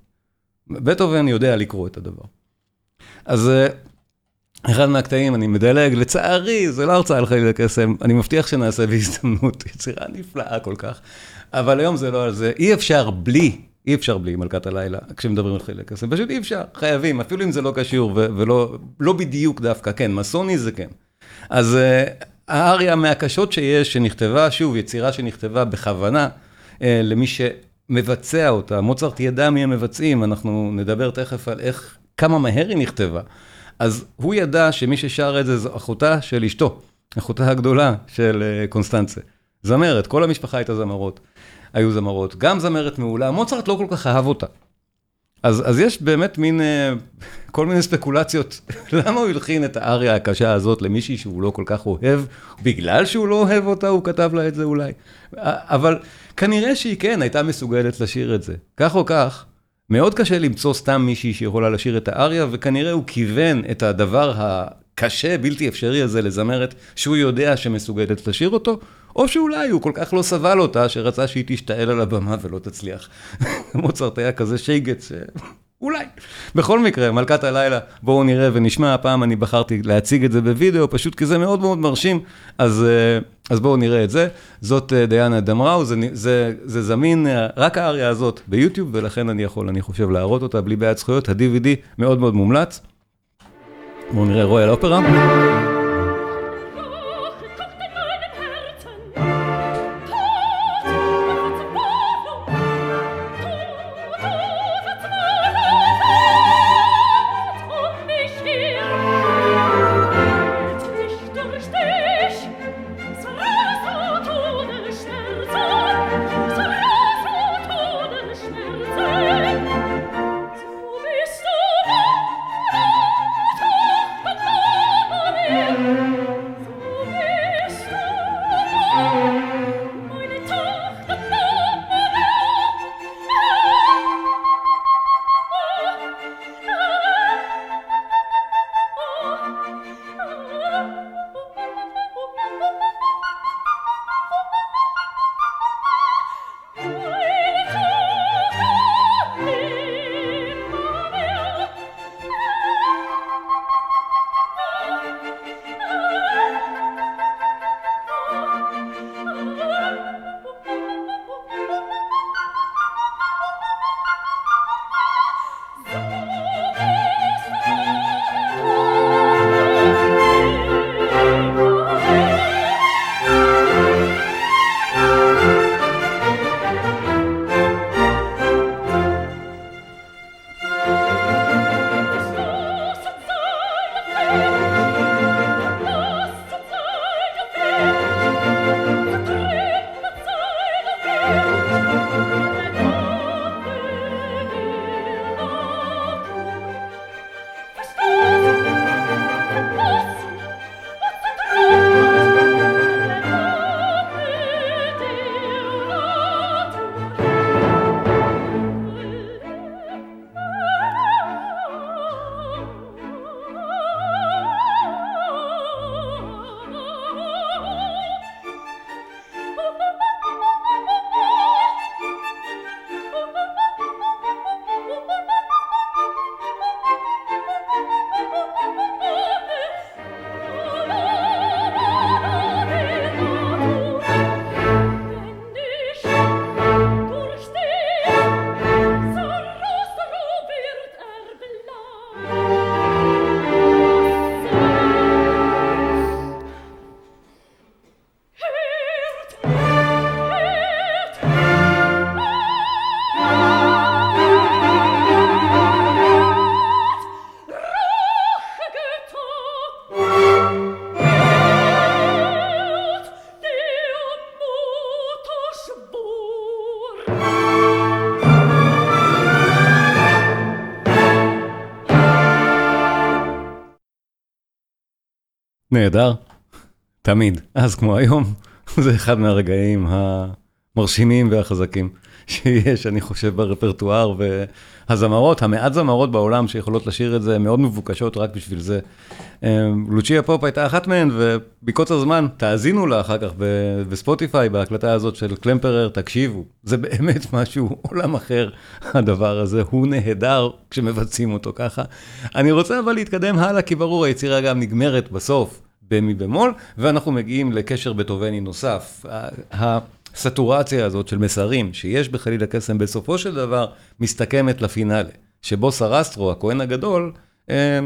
בטהובן יודע לקרוא את הדבר. אז אה, אחד מהקטעים, אני מדלג, לצערי, זה לא הרצאה על חליל הקסם, אני מבטיח שנעשה בהזדמנות, יצירה נפלאה כל כך, אבל היום זה לא על זה, אי אפשר בלי, אי אפשר בלי מלכת הלילה, כשמדברים על חליל הקסם, פשוט אי אפשר, חייבים, אפילו אם זה לא קשור ולא לא בדיוק דווקא, כן, מסוני זה כן. אז uh, האריה מהקשות שיש, שנכתבה, שוב, יצירה שנכתבה בכוונה, uh, למי שמבצע אותה, מוצרט ידע מי המבצעים, אנחנו נדבר תכף על איך, כמה מהר היא נכתבה. אז הוא ידע שמי ששר את זה זו אחותה של אשתו, אחותה הגדולה של uh, קונסטנצה. זמרת, כל המשפחה הייתה זמרות, היו זמרות. גם זמרת מעולה, מוצרט לא כל כך אהב אותה. אז, אז יש באמת מין, uh, כל מיני ספקולציות, למה הוא הלחין את האריה הקשה הזאת למישהי שהוא לא כל כך אוהב, בגלל שהוא לא אוהב אותה, הוא כתב לה את זה אולי. אבל כנראה שהיא כן הייתה מסוגלת לשיר את זה. כך או כך, מאוד קשה למצוא סתם מישהי שיכולה לשיר את האריה, וכנראה הוא כיוון את הדבר הקשה, בלתי אפשרי הזה לזמרת, שהוא יודע שמסוגלת לשיר אותו, או שאולי הוא כל כך לא סבל אותה, שרצה שהיא תשתעל על הבמה ולא תצליח. מוצרט היה כזה שייגץ. אולי. בכל מקרה, מלכת הלילה, בואו נראה ונשמע, הפעם אני בחרתי להציג את זה בווידאו, פשוט כי זה מאוד מאוד מרשים, אז, אז בואו נראה את זה. זאת דיאנה דמראו, זה, זה, זה זמין, רק האריה הזאת ביוטיוב, ולכן אני יכול, אני חושב, להראות אותה בלי בעיית זכויות. ה-DVD מאוד מאוד מומלץ. בואו נראה רויאל אופרה. נהדר, תמיד, אז כמו היום, זה אחד מהרגעים המרשימים והחזקים שיש, אני חושב, ברפרטואר, והזמרות, המעט זמרות בעולם שיכולות לשיר את זה, מאוד מבוקשות רק בשביל זה. אמ, לוצ'יה פופ הייתה אחת מהן, ובקוצר זמן, תאזינו לה אחר כך בספוטיפיי, בהקלטה הזאת של קלמפרר, תקשיבו, זה באמת משהו, עולם אחר, הדבר הזה, הוא נהדר כשמבצעים אותו ככה. אני רוצה אבל להתקדם הלאה, כי ברור, היצירה גם נגמרת בסוף. במי במול, ואנחנו מגיעים לקשר בטובני נוסף. הסטורציה הזאת של מסרים שיש בחליל הקסם בסופו של דבר מסתכמת לפינאלה, שבו סרסטרו, הכהן הגדול, אה,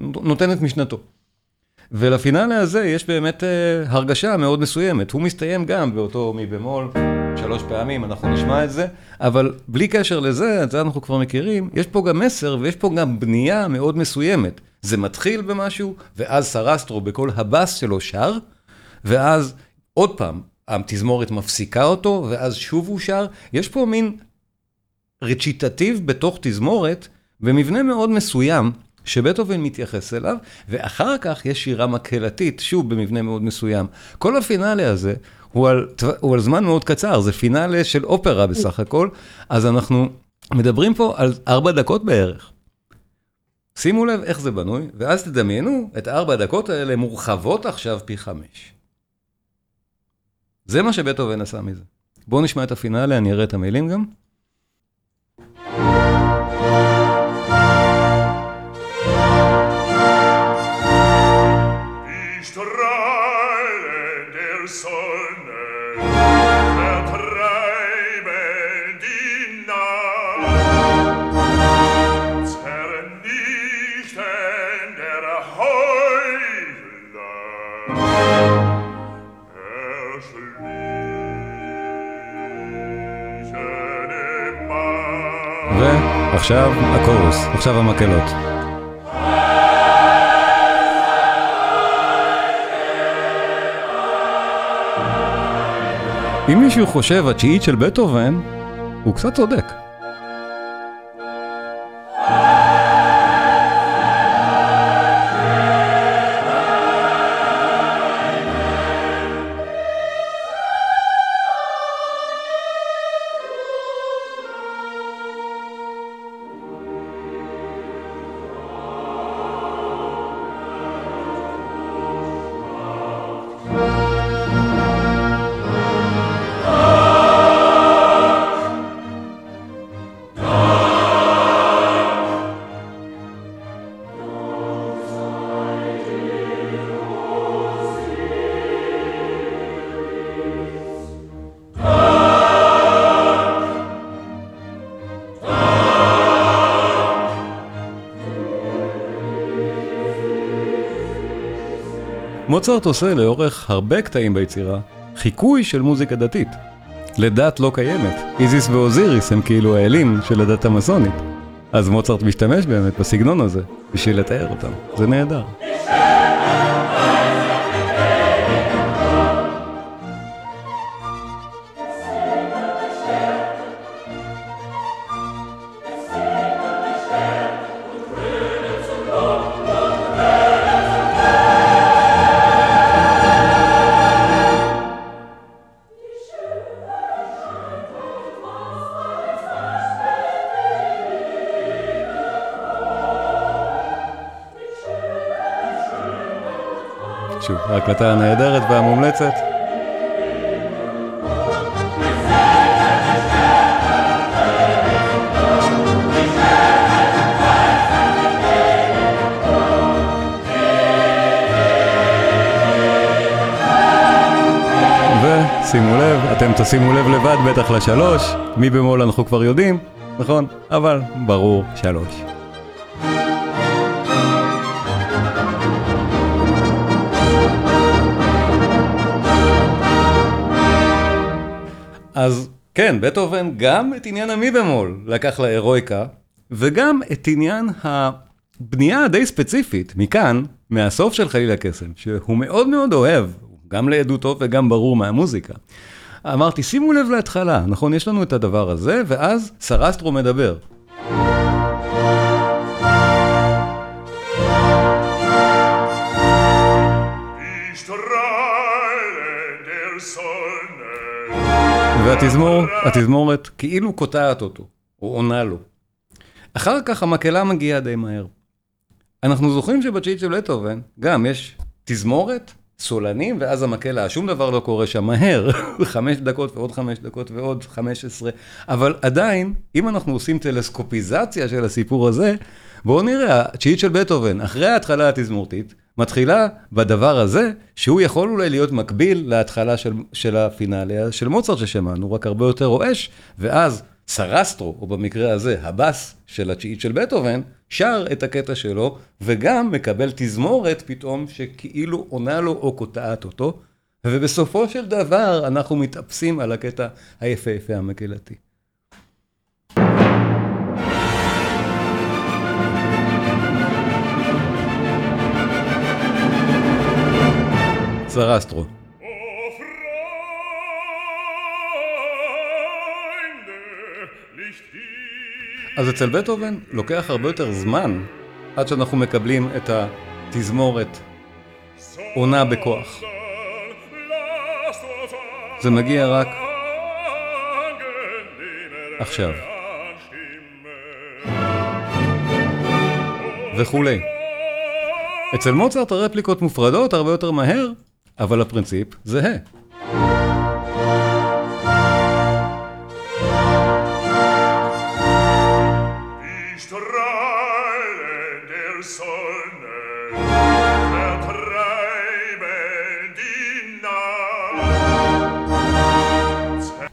נותן את משנתו. ולפינאלה הזה יש באמת אה, הרגשה מאוד מסוימת. הוא מסתיים גם באותו מי במול, שלוש פעמים, אנחנו נשמע את זה, אבל בלי קשר לזה, את זה אנחנו כבר מכירים, יש פה גם מסר ויש פה גם בנייה מאוד מסוימת. זה מתחיל במשהו, ואז סרסטרו בכל הבאס שלו שר, ואז עוד פעם, התזמורת מפסיקה אותו, ואז שוב הוא שר. יש פה מין רציטטיב בתוך תזמורת, במבנה מאוד מסוים, שבטהובן מתייחס אליו, ואחר כך יש שירה מקהלתית, שוב במבנה מאוד מסוים. כל הפינאלה הזה הוא על, הוא על זמן מאוד קצר, זה פינאלה של אופרה בסך הכל, אז אנחנו מדברים פה על ארבע דקות בערך. שימו לב איך זה בנוי, ואז תדמיינו את הארבע הדקות האלה מורחבות עכשיו פי חמש. זה מה שבטהובן עשה מזה. בואו נשמע את הפינאלה, אני אראה את המילים גם. ועכשיו הקורוס, עכשיו המקהלות. אם מישהו חושב התשיעית של בטהובן, הוא קצת צודק. מוצרט עושה לאורך הרבה קטעים ביצירה חיקוי של מוזיקה דתית. לדת לא קיימת, איזיס ואוזיריס הם כאילו האלים של הדת המסונית. אז מוצרט משתמש באמת בסגנון הזה בשביל לתאר אותם, זה נהדר. שוב, ההקלטה הנהדרת והמומלצת. ושימו לב, אתם תשימו לב לבד בטח לשלוש, מי במול אנחנו כבר יודעים, נכון? אבל ברור שלוש. אז כן, בטהובן גם את עניין המי במול לקח להירואיקה, וגם את עניין הבנייה הדי ספציפית, מכאן, מהסוף של חליל הקסם, שהוא מאוד מאוד אוהב, גם לעדותו וגם ברור מהמוזיקה. אמרתי, שימו לב להתחלה, נכון? יש לנו את הדבר הזה, ואז סרסטרו מדבר. התזמור, התזמורת כאילו קוטעת אותו, או עונה לו. אחר כך המקהלה מגיעה די מהר. אנחנו זוכרים שבתשיעית של בטהובן, גם יש תזמורת, סולנים, ואז המקהלה, שום דבר לא קורה שם מהר, חמש דקות ועוד חמש דקות ועוד חמש עשרה, אבל עדיין, אם אנחנו עושים טלסקופיזציה של הסיפור הזה, בואו נראה, התשיעית של בטהובן, אחרי ההתחלה התזמורתית, מתחילה בדבר הזה, שהוא יכול אולי להיות מקביל להתחלה של, של הפינאליה של מוצרט ששמענו, רק הרבה יותר רועש, ואז סרסטרו, או במקרה הזה, הבאס של התשיעית של בטהובן, שר את הקטע שלו, וגם מקבל תזמורת פתאום שכאילו עונה לו או קוטעת אותו, ובסופו של דבר אנחנו מתאפסים על הקטע היפהפה המקהלתי. סרסטרו. אז אצל בטהובן לוקח הרבה יותר זמן עד שאנחנו מקבלים את התזמורת עונה בכוח. זה מגיע רק עכשיו. וכולי. אצל מוצרט הרפליקות מופרדות הרבה יותר מהר, אבל הפרינציפ זהה.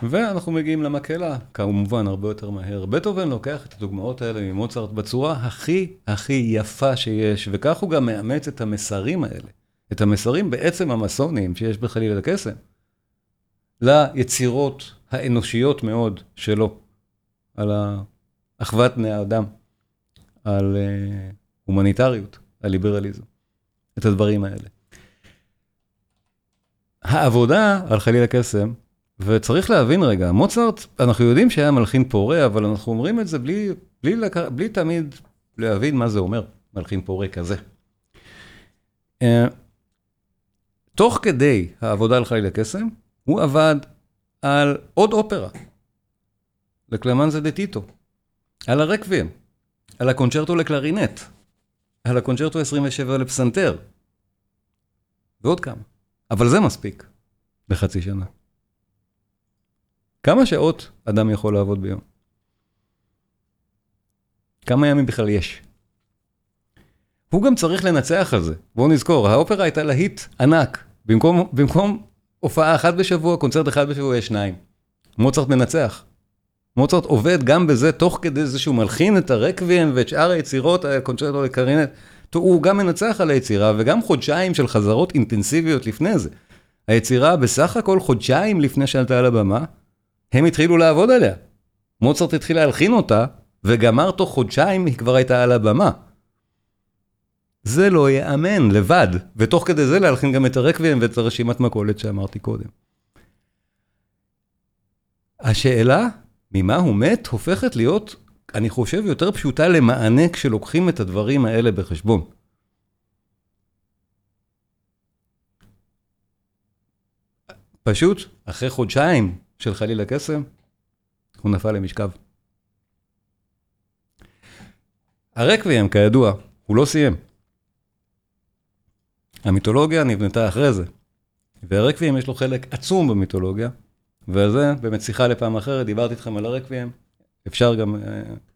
ואנחנו מגיעים למקהלה, כמובן הרבה יותר מהר. בטהובן לוקח את הדוגמאות האלה ממוצרט בצורה הכי הכי יפה שיש, וכך הוא גם מאמץ את המסרים האלה, את המסרים בעצם המסוניים שיש בחליל הקסם, ליצירות האנושיות מאוד שלו, על אחוות בני האדם, על uh, הומניטריות, על ליברליזם, את הדברים האלה. העבודה על חליל הקסם, וצריך להבין רגע, מוצרט, אנחנו יודעים שהיה מלחין פורה, אבל אנחנו אומרים את זה בלי, בלי, לק... בלי תמיד להבין מה זה אומר, מלחין פורה כזה. Uh, תוך כדי העבודה על חליל הקסם, הוא עבד על עוד אופרה, לקלמנזה דה טיטו, על הרקבים, על הקונצ'רטו לקלרינט, על הקונצ'רטו 27 לפסנתר, ועוד כמה. אבל זה מספיק לחצי שנה. כמה שעות אדם יכול לעבוד ביום? כמה ימים בכלל יש? הוא גם צריך לנצח על זה. בואו נזכור, האופרה הייתה להיט ענק. במקום, במקום הופעה אחת בשבוע, קונצרט אחד בשבוע, יש שניים. מוצרט מנצח. מוצרט עובד גם בזה, תוך כדי זה שהוא מלחין את הרקוויאם ואת שאר היצירות, הקונצ'רטו לקרינט, הוא גם מנצח על היצירה, וגם חודשיים של חזרות אינטנסיביות לפני זה. היצירה בסך הכל חודשיים לפני שעלתה על הבמה, הם התחילו לעבוד עליה. מוצרט התחיל להלחין אותה, וגמר תוך חודשיים היא כבר הייתה על הבמה. זה לא ייאמן, לבד, ותוך כדי זה להלחין גם את הרקוויאם ואת הרשימת מכולת שאמרתי קודם. השאלה, ממה הוא מת, הופכת להיות, אני חושב, יותר פשוטה למענה כשלוקחים את הדברים האלה בחשבון. פשוט, אחרי חודשיים של חליל הקסם, הוא נפל למשכב. הרקוויאם, כידוע, הוא לא סיים. המיתולוגיה נבנתה אחרי זה, והרקוויאם יש לו חלק עצום במיתולוגיה, ועל זה באמת שיחה לפעם אחרת, דיברתי איתכם על הרקוויאם, אפשר גם,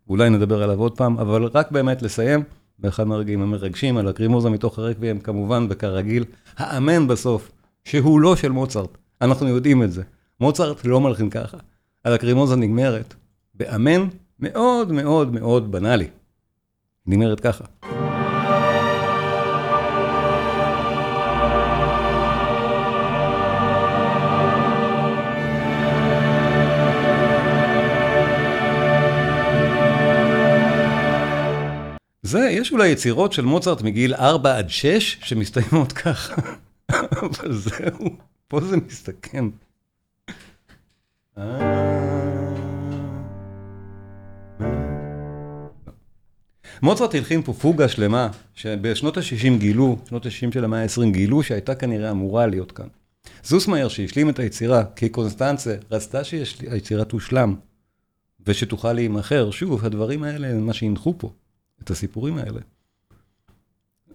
אולי נדבר עליו עוד פעם, אבל רק באמת לסיים באחד מהרגעים המרגשים על הקרימוזה מתוך הרקוויאם, כמובן וכרגיל, האמן בסוף, שהוא לא של מוצרט, אנחנו יודעים את זה. מוצרט לא מלחין ככה, על הקרימוזה נגמרת באמן מאוד מאוד מאוד בנאלי. נגמרת ככה. זה, יש אולי יצירות של מוצרט מגיל 4 עד 6 שמסתיימות ככה, אבל זהו, פה זה מסתכם. מוצרט הלחין פה פוגה שלמה, שבשנות ה-60 גילו, שנות ה-60 של המאה ה-20 גילו שהייתה כנראה אמורה להיות כאן. זוסמאייר שהשלים את היצירה, כי קונסטנצה רצתה שהיצירה תושלם, ושתוכל להימכר, שוב, הדברים האלה הם מה שהנחו פה, את הסיפורים האלה.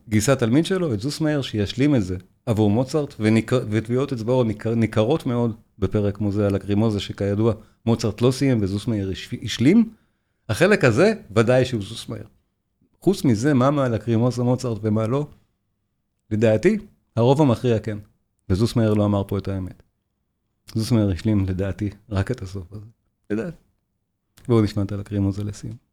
גייסה תלמיד שלו, את זוסמאייר, שישלים את זה עבור מוצרט. וטביעות אצבעו ניכר... ניכרות מאוד בפרק מוזה על הקרימוזה, שכידוע מוצרט לא סיים וזוסמאייר השלים. החלק הזה, ודאי שהוא זוסמאייר. חוץ מזה, מה מעל הקרימוזה מוצרט ומה לא, לדעתי, הרוב המכריע כן. וזוסמאייר לא אמר פה את האמת. זוסמאייר השלים, לדעתי, רק את הסוף הזה. לדעתי. בואו נשמע את הלקרימוזה לסיום.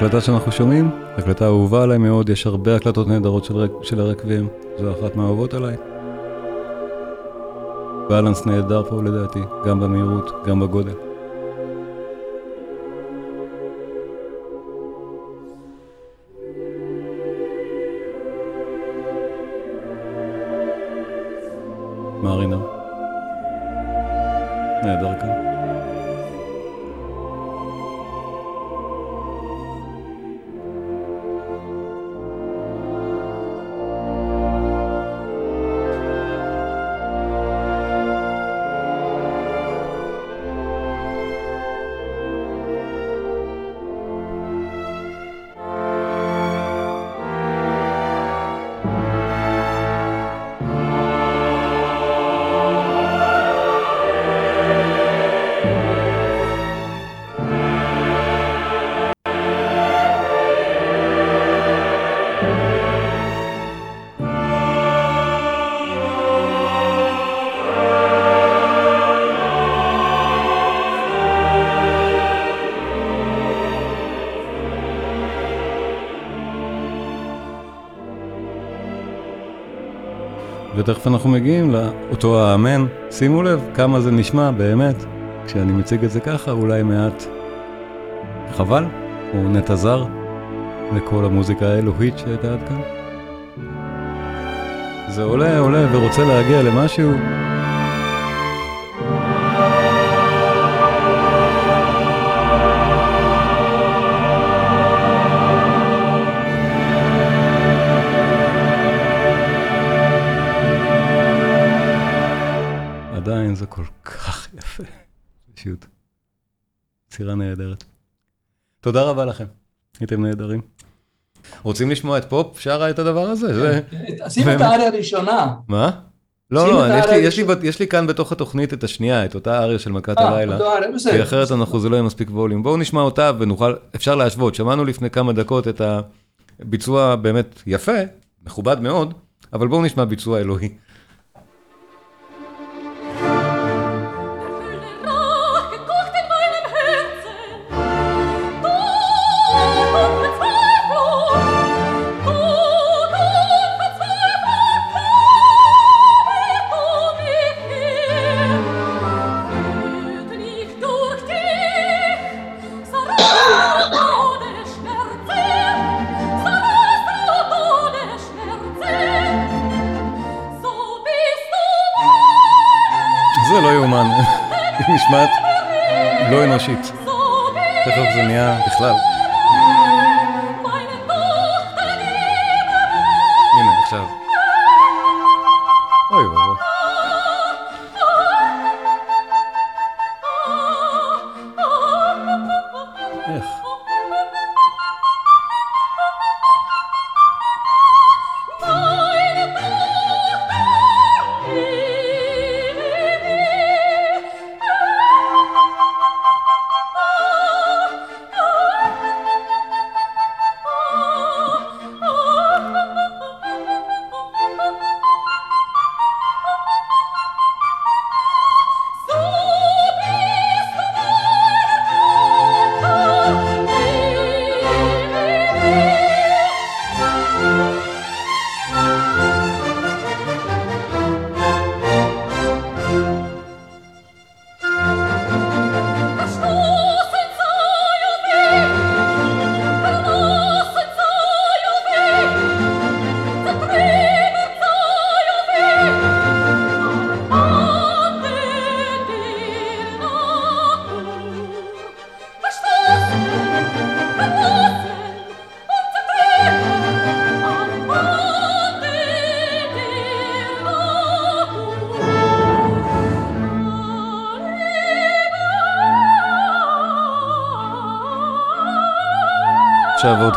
ההקלטה שאנחנו שומעים, הקלטה אהובה עליי מאוד, יש הרבה הקלטות נהדרות של, של הרקבים, זו אחת מהאהובות עליי. בלנס נהדר פה לדעתי, גם במהירות, גם בגודל. ותכף אנחנו מגיעים לאותו האמן. שימו לב כמה זה נשמע באמת, כשאני מציג את זה ככה, אולי מעט חבל, או נטע זר לכל המוזיקה האלוהית שהייתה עד כאן. זה עולה, עולה ורוצה להגיע למשהו. פשוט. יצירה נהדרת. תודה רבה לכם, הייתם נהדרים. רוצים לשמוע את פופ שרה את הדבר הזה? זה... שים את האריה הראשונה. מה? לא, לא, יש לי, יש, לי, יש לי כאן בתוך התוכנית את השנייה, את אותה אריה של מכת אה, הלילה. כי אחרת אנחנו, זה לא יהיה מספיק ווליום. בואו נשמע אותה ונוכל, אפשר להשוות. שמענו לפני כמה דקות את הביצוע באמת יפה, מכובד מאוד, אבל בואו נשמע ביצוע אלוהי. אנושית. תכף זה נהיה בכלל.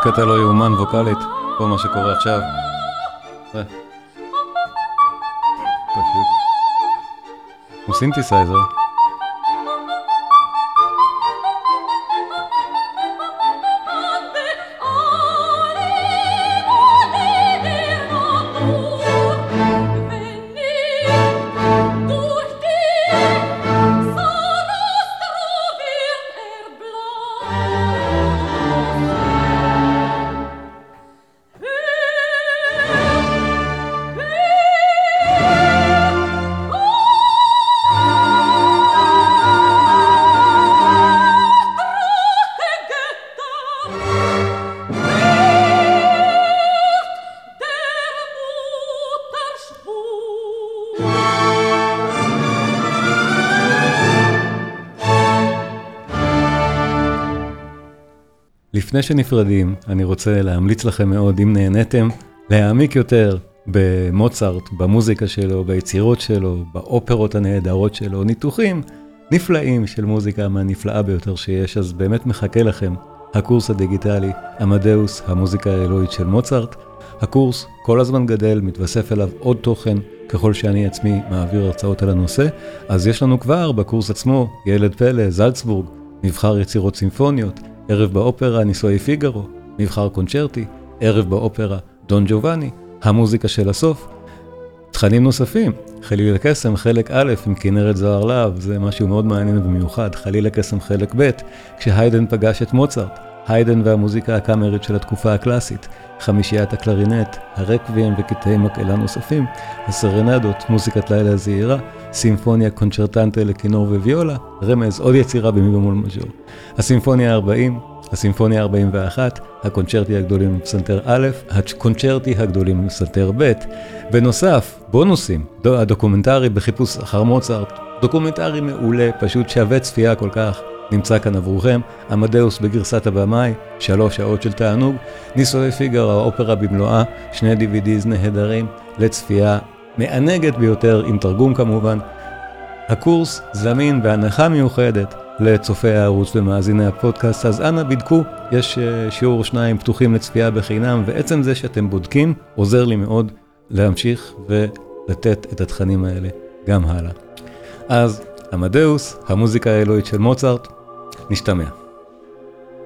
קטע לא יאומן ווקאלית, כל מה שקורה עכשיו. זה. פשוט. הוא סינתסייזר. לפני שנפרדים, אני רוצה להמליץ לכם מאוד, אם נהניתם, להעמיק יותר במוצרט, במוזיקה שלו, ביצירות שלו, באופרות הנהדרות שלו, ניתוחים נפלאים של מוזיקה מהנפלאה ביותר שיש, אז באמת מחכה לכם הקורס הדיגיטלי, עמדאוס, המוזיקה האלוהית של מוצרט. הקורס כל הזמן גדל, מתווסף אליו עוד תוכן, ככל שאני עצמי מעביר הרצאות על הנושא, אז יש לנו כבר בקורס עצמו, ילד פלא, זלצבורג, מבחר יצירות סימפוניות, ערב באופרה נישואי פיגארו, מבחר קונצ'רטי, ערב באופרה דון ג'ובאני, המוזיקה של הסוף. תכנים נוספים, חליל הקסם חלק א' עם כנרת זוהר להב, זה משהו מאוד מעניין במיוחד, חליל הקסם חלק ב', כשהיידן פגש את מוצרט, היידן והמוזיקה הקאמרית של התקופה הקלאסית, חמישיית הקלרינט, הרקבים וקטעי מקהלה נוספים, הסרנדות, מוזיקת לילה זעירה, סימפוניה קונצ'רטנטה לכינור וויולה, רמז עוד יצירה במי במול מז'ור. הסימפוניה ה-40, הסימפוניה ה-41, הקונצ'רטי הגדולים לפסנתר א', הקונצ'רטי הגדולים לפסנתר ב'. בנוסף, בונוסים, הדוקומנטרי בחיפוש אחר מוצרט, דוקומנטרי מעולה, פשוט שווה צפייה כל כך. נמצא כאן עבורכם, אמדאוס בגרסת הבמאי, שלוש שעות של תענוג, נישואי פיגרו, האופרה במלואה, שני DVDs נהדרים לצפייה מענגת ביותר, עם תרגום כמובן. הקורס זמין בהנחה מיוחדת לצופי הערוץ ומאזיני הפודקאסט, אז אנא בדקו, יש שיעור או שניים פתוחים לצפייה בחינם, ועצם זה שאתם בודקים עוזר לי מאוד להמשיך ולתת את התכנים האלה גם הלאה. אז עמדאוס, המוזיקה האלוהית של מוצרט, נשתמע.